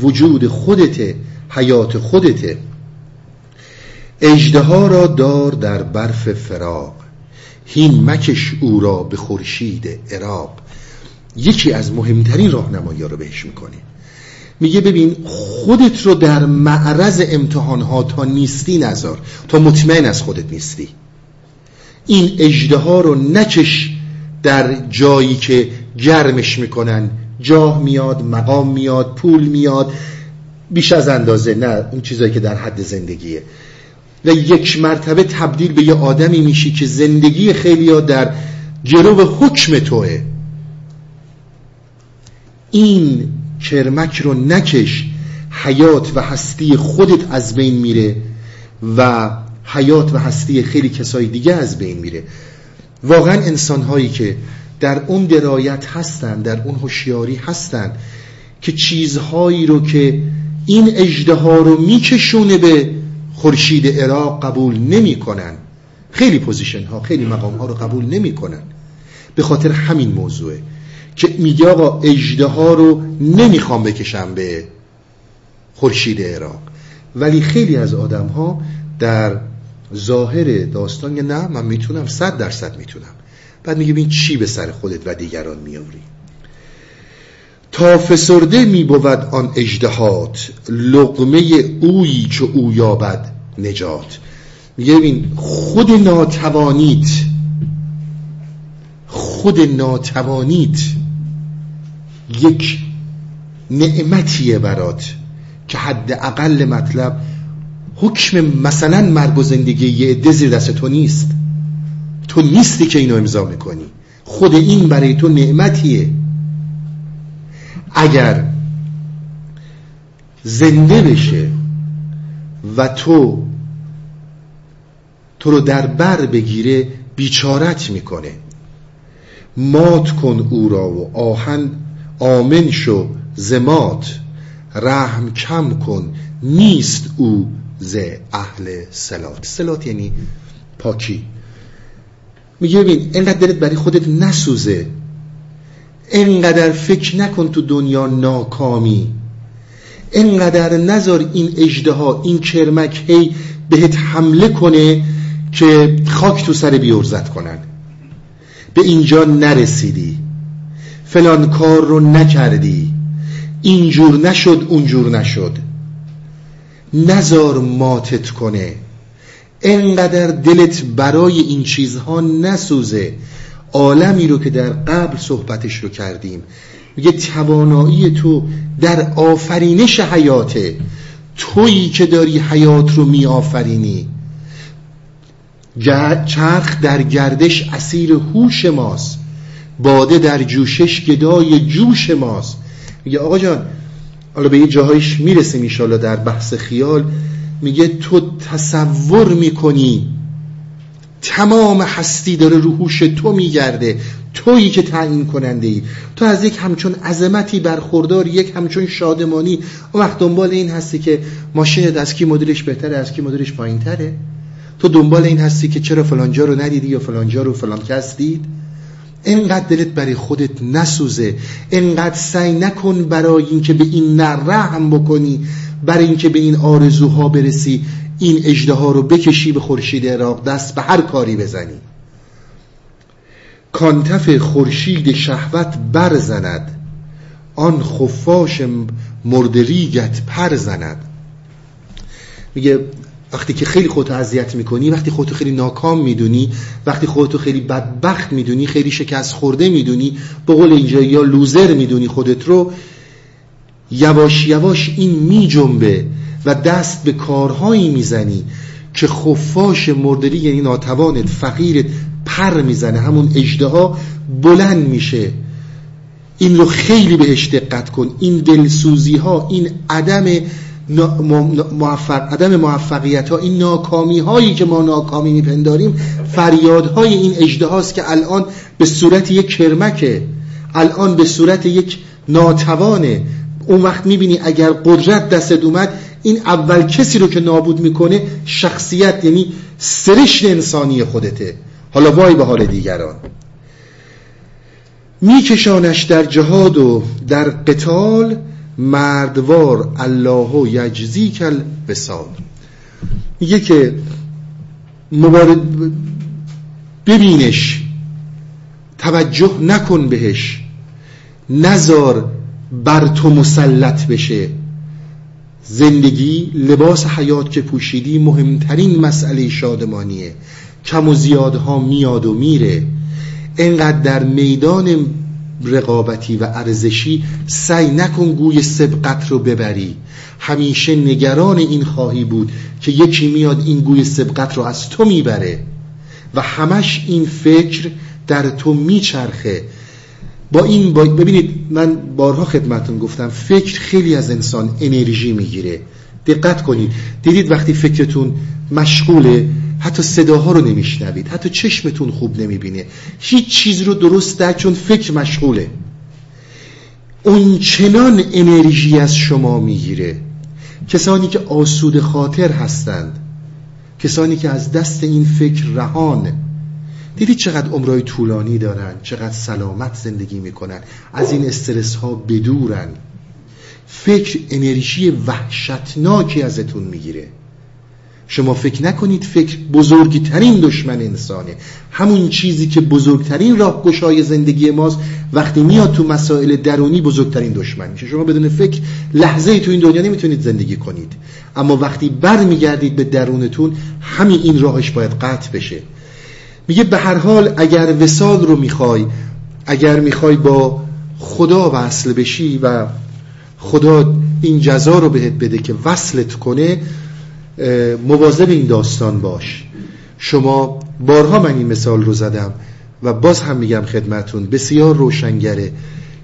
وجود خودته حیات خودته. اجده را دار در برف فراق هین مکش او را به خورشید عراق. یکی از مهمترین راهنمایی رو بهش می‌کنه. میگه ببین خودت رو در معرض امتحان ها تا نیستی نذار. تا مطمئن از خودت نیستی. این اجده ها رو نکش در جایی که گرمش می‌کنن. جاه میاد مقام میاد پول میاد. بیش از اندازه نه اون چیزایی که در حد زندگیه. و یک مرتبه تبدیل به یه آدمی میشی که زندگی خیلی ها در جلو حکم توه. این کرمک رو نکش حیات و هستی خودت از بین میره و حیات و هستی خیلی کسای دیگه از بین میره. واقعا انسان هایی که در اون درایت هستن در اون هوشیاری هستن که چیزهایی رو که این اجده رو میکشونه به خورشید عراق قبول نمی‌کنن. خیلی پوزیشن ها خیلی مقام ها رو قبول نمی‌کنن. به خاطر همین موضوعه که میگه آقا اجده ها رو نمی‌خوام بکشم به خورشید عراق. ولی خیلی از آدم ها در ظاهر داستان نه من می‌تونم صد درصد می‌تونم. بعد میگه این چی به سر خودت و دیگران میاری تا فسرده می بود آن اجدهات لقمه اویی که او یابد نجات. میگه ببین خود ناتوانیت خود ناتوانیت یک نعمتیه برات که حد اقل مطلب حکم مثلا مرگ و زندگی یه عده زیر دست تو نیست. تو نیستی که اینو امضا می‌کنی. خود این برای تو نعمتیه. اگر زنده بشه و تو تو رو در بر بگیره بیچارت می‌کنه. مات کن او را و آهن آمن شو زمات رحم کم کن نیست او ز اهل سلات سلات یعنی پاکی. میگه ببین اینقدر دلت برای خودت نسوزه. اینقدر فکر نکن تو دنیا ناکامی. اینقدر نذار این اجده این کرمک هی بهت حمله کنه که خاک تو سر بیورزت کنن. به اینجا نرسیدی. فلان کار رو نکردی. اینجور نشد اونجور نشد. نزار ماتت کنه. انقدر دلت برای این چیزها نسوزه. عالمی رو که در قبل صحبتش رو کردیم. میگه توانایی تو در آفرینش حیاته. تویی که داری حیات رو می آفرینی چرخ در گردش اسیر هوش ماست. باده در جوشش گدای جوش ماست. میگه آقا جان حالا به یه جاهایش می‌رسیم ایشالا در بحث خیال. میگه تو تصور می‌کنی تمام هستی داره رو هوش تو میگرده. تویی که تعیین کننده ای تو از یک همچون عظمتی برخوردار یک همچون شادمانی اون وقت دنبال این هستی که ماشین از کی مدلش بهتره از کی مدلش پایین تره تو دنبال این هستی که چرا فلانجا رو ندیدی یا فلانجا رو فلان کس دید. انقدر دلت برای خودت نسوزه. انقدر سعی نکن برای اینکه به این نرحم بکنی. برای اینکه به این آرزوها برسی. این اجده رو بکشی به خورشید عراق دست به هر کاری بزنی. کانتف خورشید شهوت برزند. آن خفاش مردریگت پر زند. میگه وقتی که خیلی خودت اذیت می‌کنی وقتی خودتو خیلی ناکام می‌دونی وقتی خودتو خیلی بدبخت می‌دونی خیلی شکست خورده می‌دونی به قول اینجا یا لوزر می‌دونی خودت رو یواش یواش این میجنبه. و دست به کارهایی می‌زنی که خفاش مردری یعنی ناتوانت فقیرت پر می‌زنه. همون اجده بلند میشه. این رو خیلی بهش دقت کن. این دلسوزی ها این عدم موفق عدم موفقیت ها این ناکامی هایی که ما ناکامی میپنداریم فریاد های این اجده هاست که الان به صورت یک کرمکه الان به صورت یک ناتوانه. اون وقت می‌بینی اگر قدرت دستت اومد این اول کسی رو که نابود می‌کنه شخصیت یعنی سرشت انسانی خودته. حالا وای به حال دیگران. میکشانش در جهاد و در قتال مردوار الله یجزی کل بسال میگه که مبارد ببینش. توجه نکن بهش. نزار بر تو مسلط بشه. زندگی لباس حیات که پوشیدی مهمترین مسئله شادمانیه. کم و زیادها میاد و میره. اینقدر در میدان رقابتی و ارزشی سعی نکن گوی سبقت رو ببری. همیشه نگران این خواهی بود که یکی میاد این گوی سبقت رو از تو می‌بره. و همش این فکر در تو میچرخه. با این با ببینید من بارها خدمتون گفتم فکر خیلی از انسان انرژی می‌گیره. دقت کنید. دیدید وقتی فکرتون مشغوله حتی صداها رو نمیشنوید حتی چشمتون خوب نمی‌بینه. هیچ چیز رو درست در چون فکر مشغوله. اون چنان انرژی از شما می‌گیره. کسانی که آسود خاطر هستند کسانی که از دست این فکر رهان دیدید چقدر عمرای طولانی دارن چقدر سلامت زندگی می‌کنن از این استرس ها بدورن. فکر انرژی وحشتناکی ازتون می‌گیره. شما فکر نکنید فکر بزرگترین دشمن انسانه. همون چیزی که بزرگترین راهگشای زندگی ماست وقتی میاد تو مسائل درونی بزرگترین دشمن میشه. شما بدون فکر لحظه ای تو این دنیا نمی‌تونید زندگی کنید. اما وقتی بر میگردید به درونتون همین این راهش باید قطع بشه. میگه به هر حال اگر وسال رو می‌خوای اگر می‌خوای با خدا وصل بشی و خدا این جزا رو بهت بده که وصلت کنه مواظب این داستان باش. شما بارها من این مثال رو زدم و باز هم میگم خدمتون بسیار روشنگره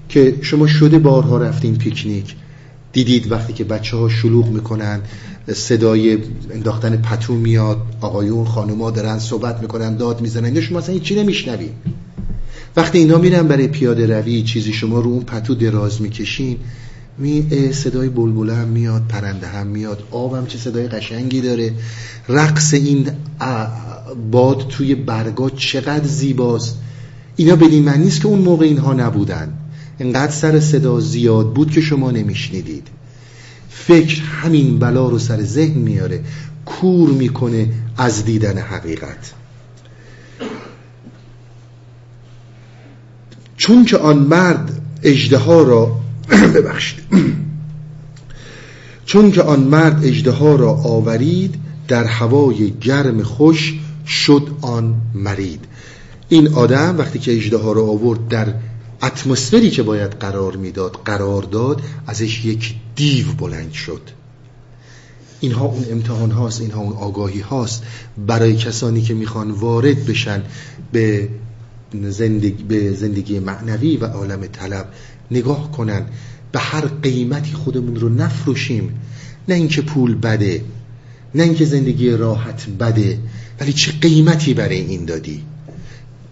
که شما شده بارها رفتین پیکنیک. دیدید وقتی که بچه ها شلوغ می‌کنن صدای انداختن پتو میاد آقایون خانوما دارن صحبت می‌کنن داد می‌زنن شما اصلا هیچی نمیشنوید. وقتی اینا میرن برای پیاده روی چیزی شما رو اون پتو دراز می‌کشین می صدای بلبله هم میاد پرنده هم میاد آبم چه صدای قشنگی داره. رقص این باد توی برگا چقدر زیباست. اینا بدین من نیست که اون موقع اینها نبودن. انقدر سر صدا زیاد بود که شما نمیشنیدید. فکر همین بلا رو سر ذهن میاره کور می‌کنه از دیدن حقیقت. چون که آن مرد اجدها را ببخشید. چون که آن مرد اجدها را آورید در هوای گرم خوش شد آن مرید. این آدم وقتی که اجدها را آورد در اتمسفری که باید قرار می‌داد قرار داد ازش یک دیو بلند شد. اینها اون امتحان هاست اینها اون آگاهی هاست. برای کسانی که می‌خوان وارد بشن به زندگی, به زندگی معنوی و عالم طلب نگاه کنن. به هر قیمتی خودمون رو نفروشیم. نه اینکه پول بده نه اینکه زندگی راحت بده. ولی چه قیمتی برای این دادی؟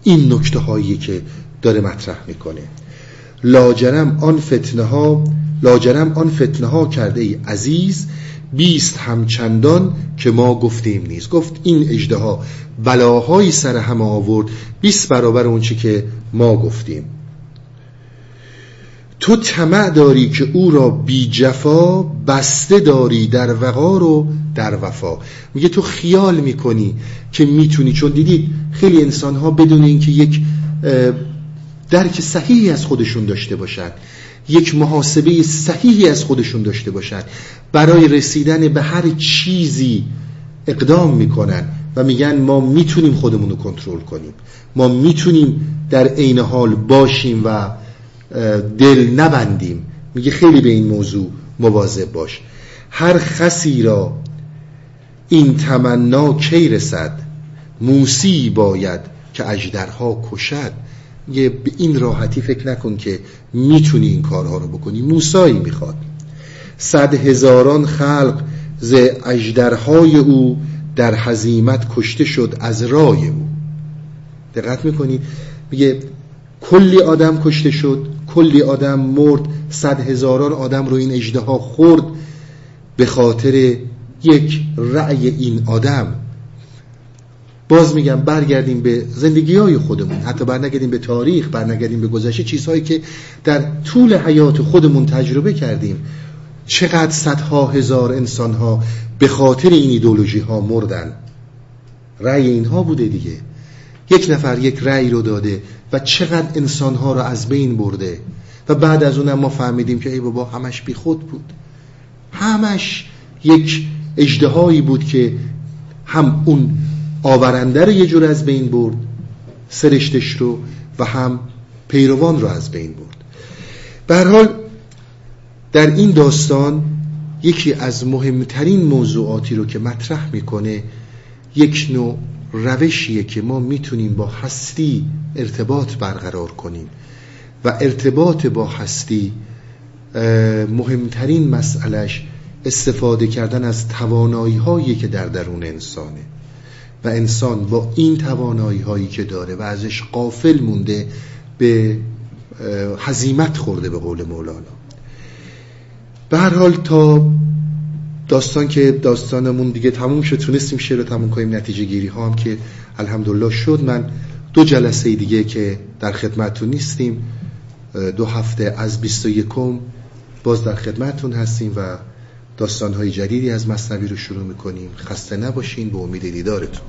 این نکته هایی که داره مطرح می‌کنه. لاجرم آن فتنه ها لاجرم آن فتنه ها کرده ای عزیز بیست همچندان که ما گفتیم نیست. گفت این اجده ها بلاهایی سر همه آورد بیست برابر اون چی که ما گفتیم. تو طمع داری که او را بی جفا بسته داری در وقار و در وفا. میگه تو خیال می‌کنی که می‌تونی؟ چون دیدید خیلی انسان ها بدون اینکه یک درک صحیحی از خودشون داشته باشد. یک محاسبه صحیحی از خودشون داشته باشد. برای رسیدن به هر چیزی اقدام می‌کنن و میگن ما می‌تونیم خودمون رو کنترل کنیم. ما می‌تونیم در عین حال باشیم و دل نبندیم. میگه خیلی به این موضوع مواظب باش. هر خسی را این تمنا کی رسد؟ موسی باید که اجدرها کشد. یه به این راحتی فکر نکن که می‌تونی این کارها رو بکنی. موسایی می‌خواد. صد هزاران خلق ز اجدرهای او در حزیمت کشته شد از رای او. دقت می‌کنید میگه کلی آدم کشته شد کلی آدم مرد صد هزاران آدم رو این اجده خورد به خاطر یک رأی این آدم. باز میگم برگردیم به زندگی های خودمون. حتی برنگردیم به تاریخ برنگردیم به گذشته چیزهایی که در طول حیات خودمون تجربه کردیم. چقدر صدها هزار انسان ها به خاطر این ایدولوژی ها مردن. رأی اینها بوده دیگه. یک نفر یک رأی رو داده و چقدر انسان ها رو از بین برده. و بعد از اونم ما فهمیدیم که ای بابا همش بی خود بود. همش یک اجدهایی بود که هم اون آورنده رو یه جور از بین برد سرشتش رو و هم پیروان رو از بین برد. به حال در این داستان یکی از مهمترین موضوعاتی رو که مطرح می‌کنه یک نوع روشیه که ما می‌تونیم با هستی ارتباط برقرار کنیم و ارتباط با هستی مهمترین مسئلش استفاده کردن از توانایی هایی که در درون انسانه. و انسان با این توانایی هایی که داره و ازش قافل مونده به حزیمت خورده به قول مولانا. به هر حال تا داستان که داستانمون دیگه تموم شد تونستیم شعر رو تموم کنیم نتیجه گیری ها هم که الحمدلله شد. من دو جلسه دیگه که در خدمتتون نیستیم دو هفته از 21 باز در خدمتتون هستیم و داستانهای جدیدی از مصنوی رو شروع می‌کنیم. خسته نباشین به امید دیدارتون.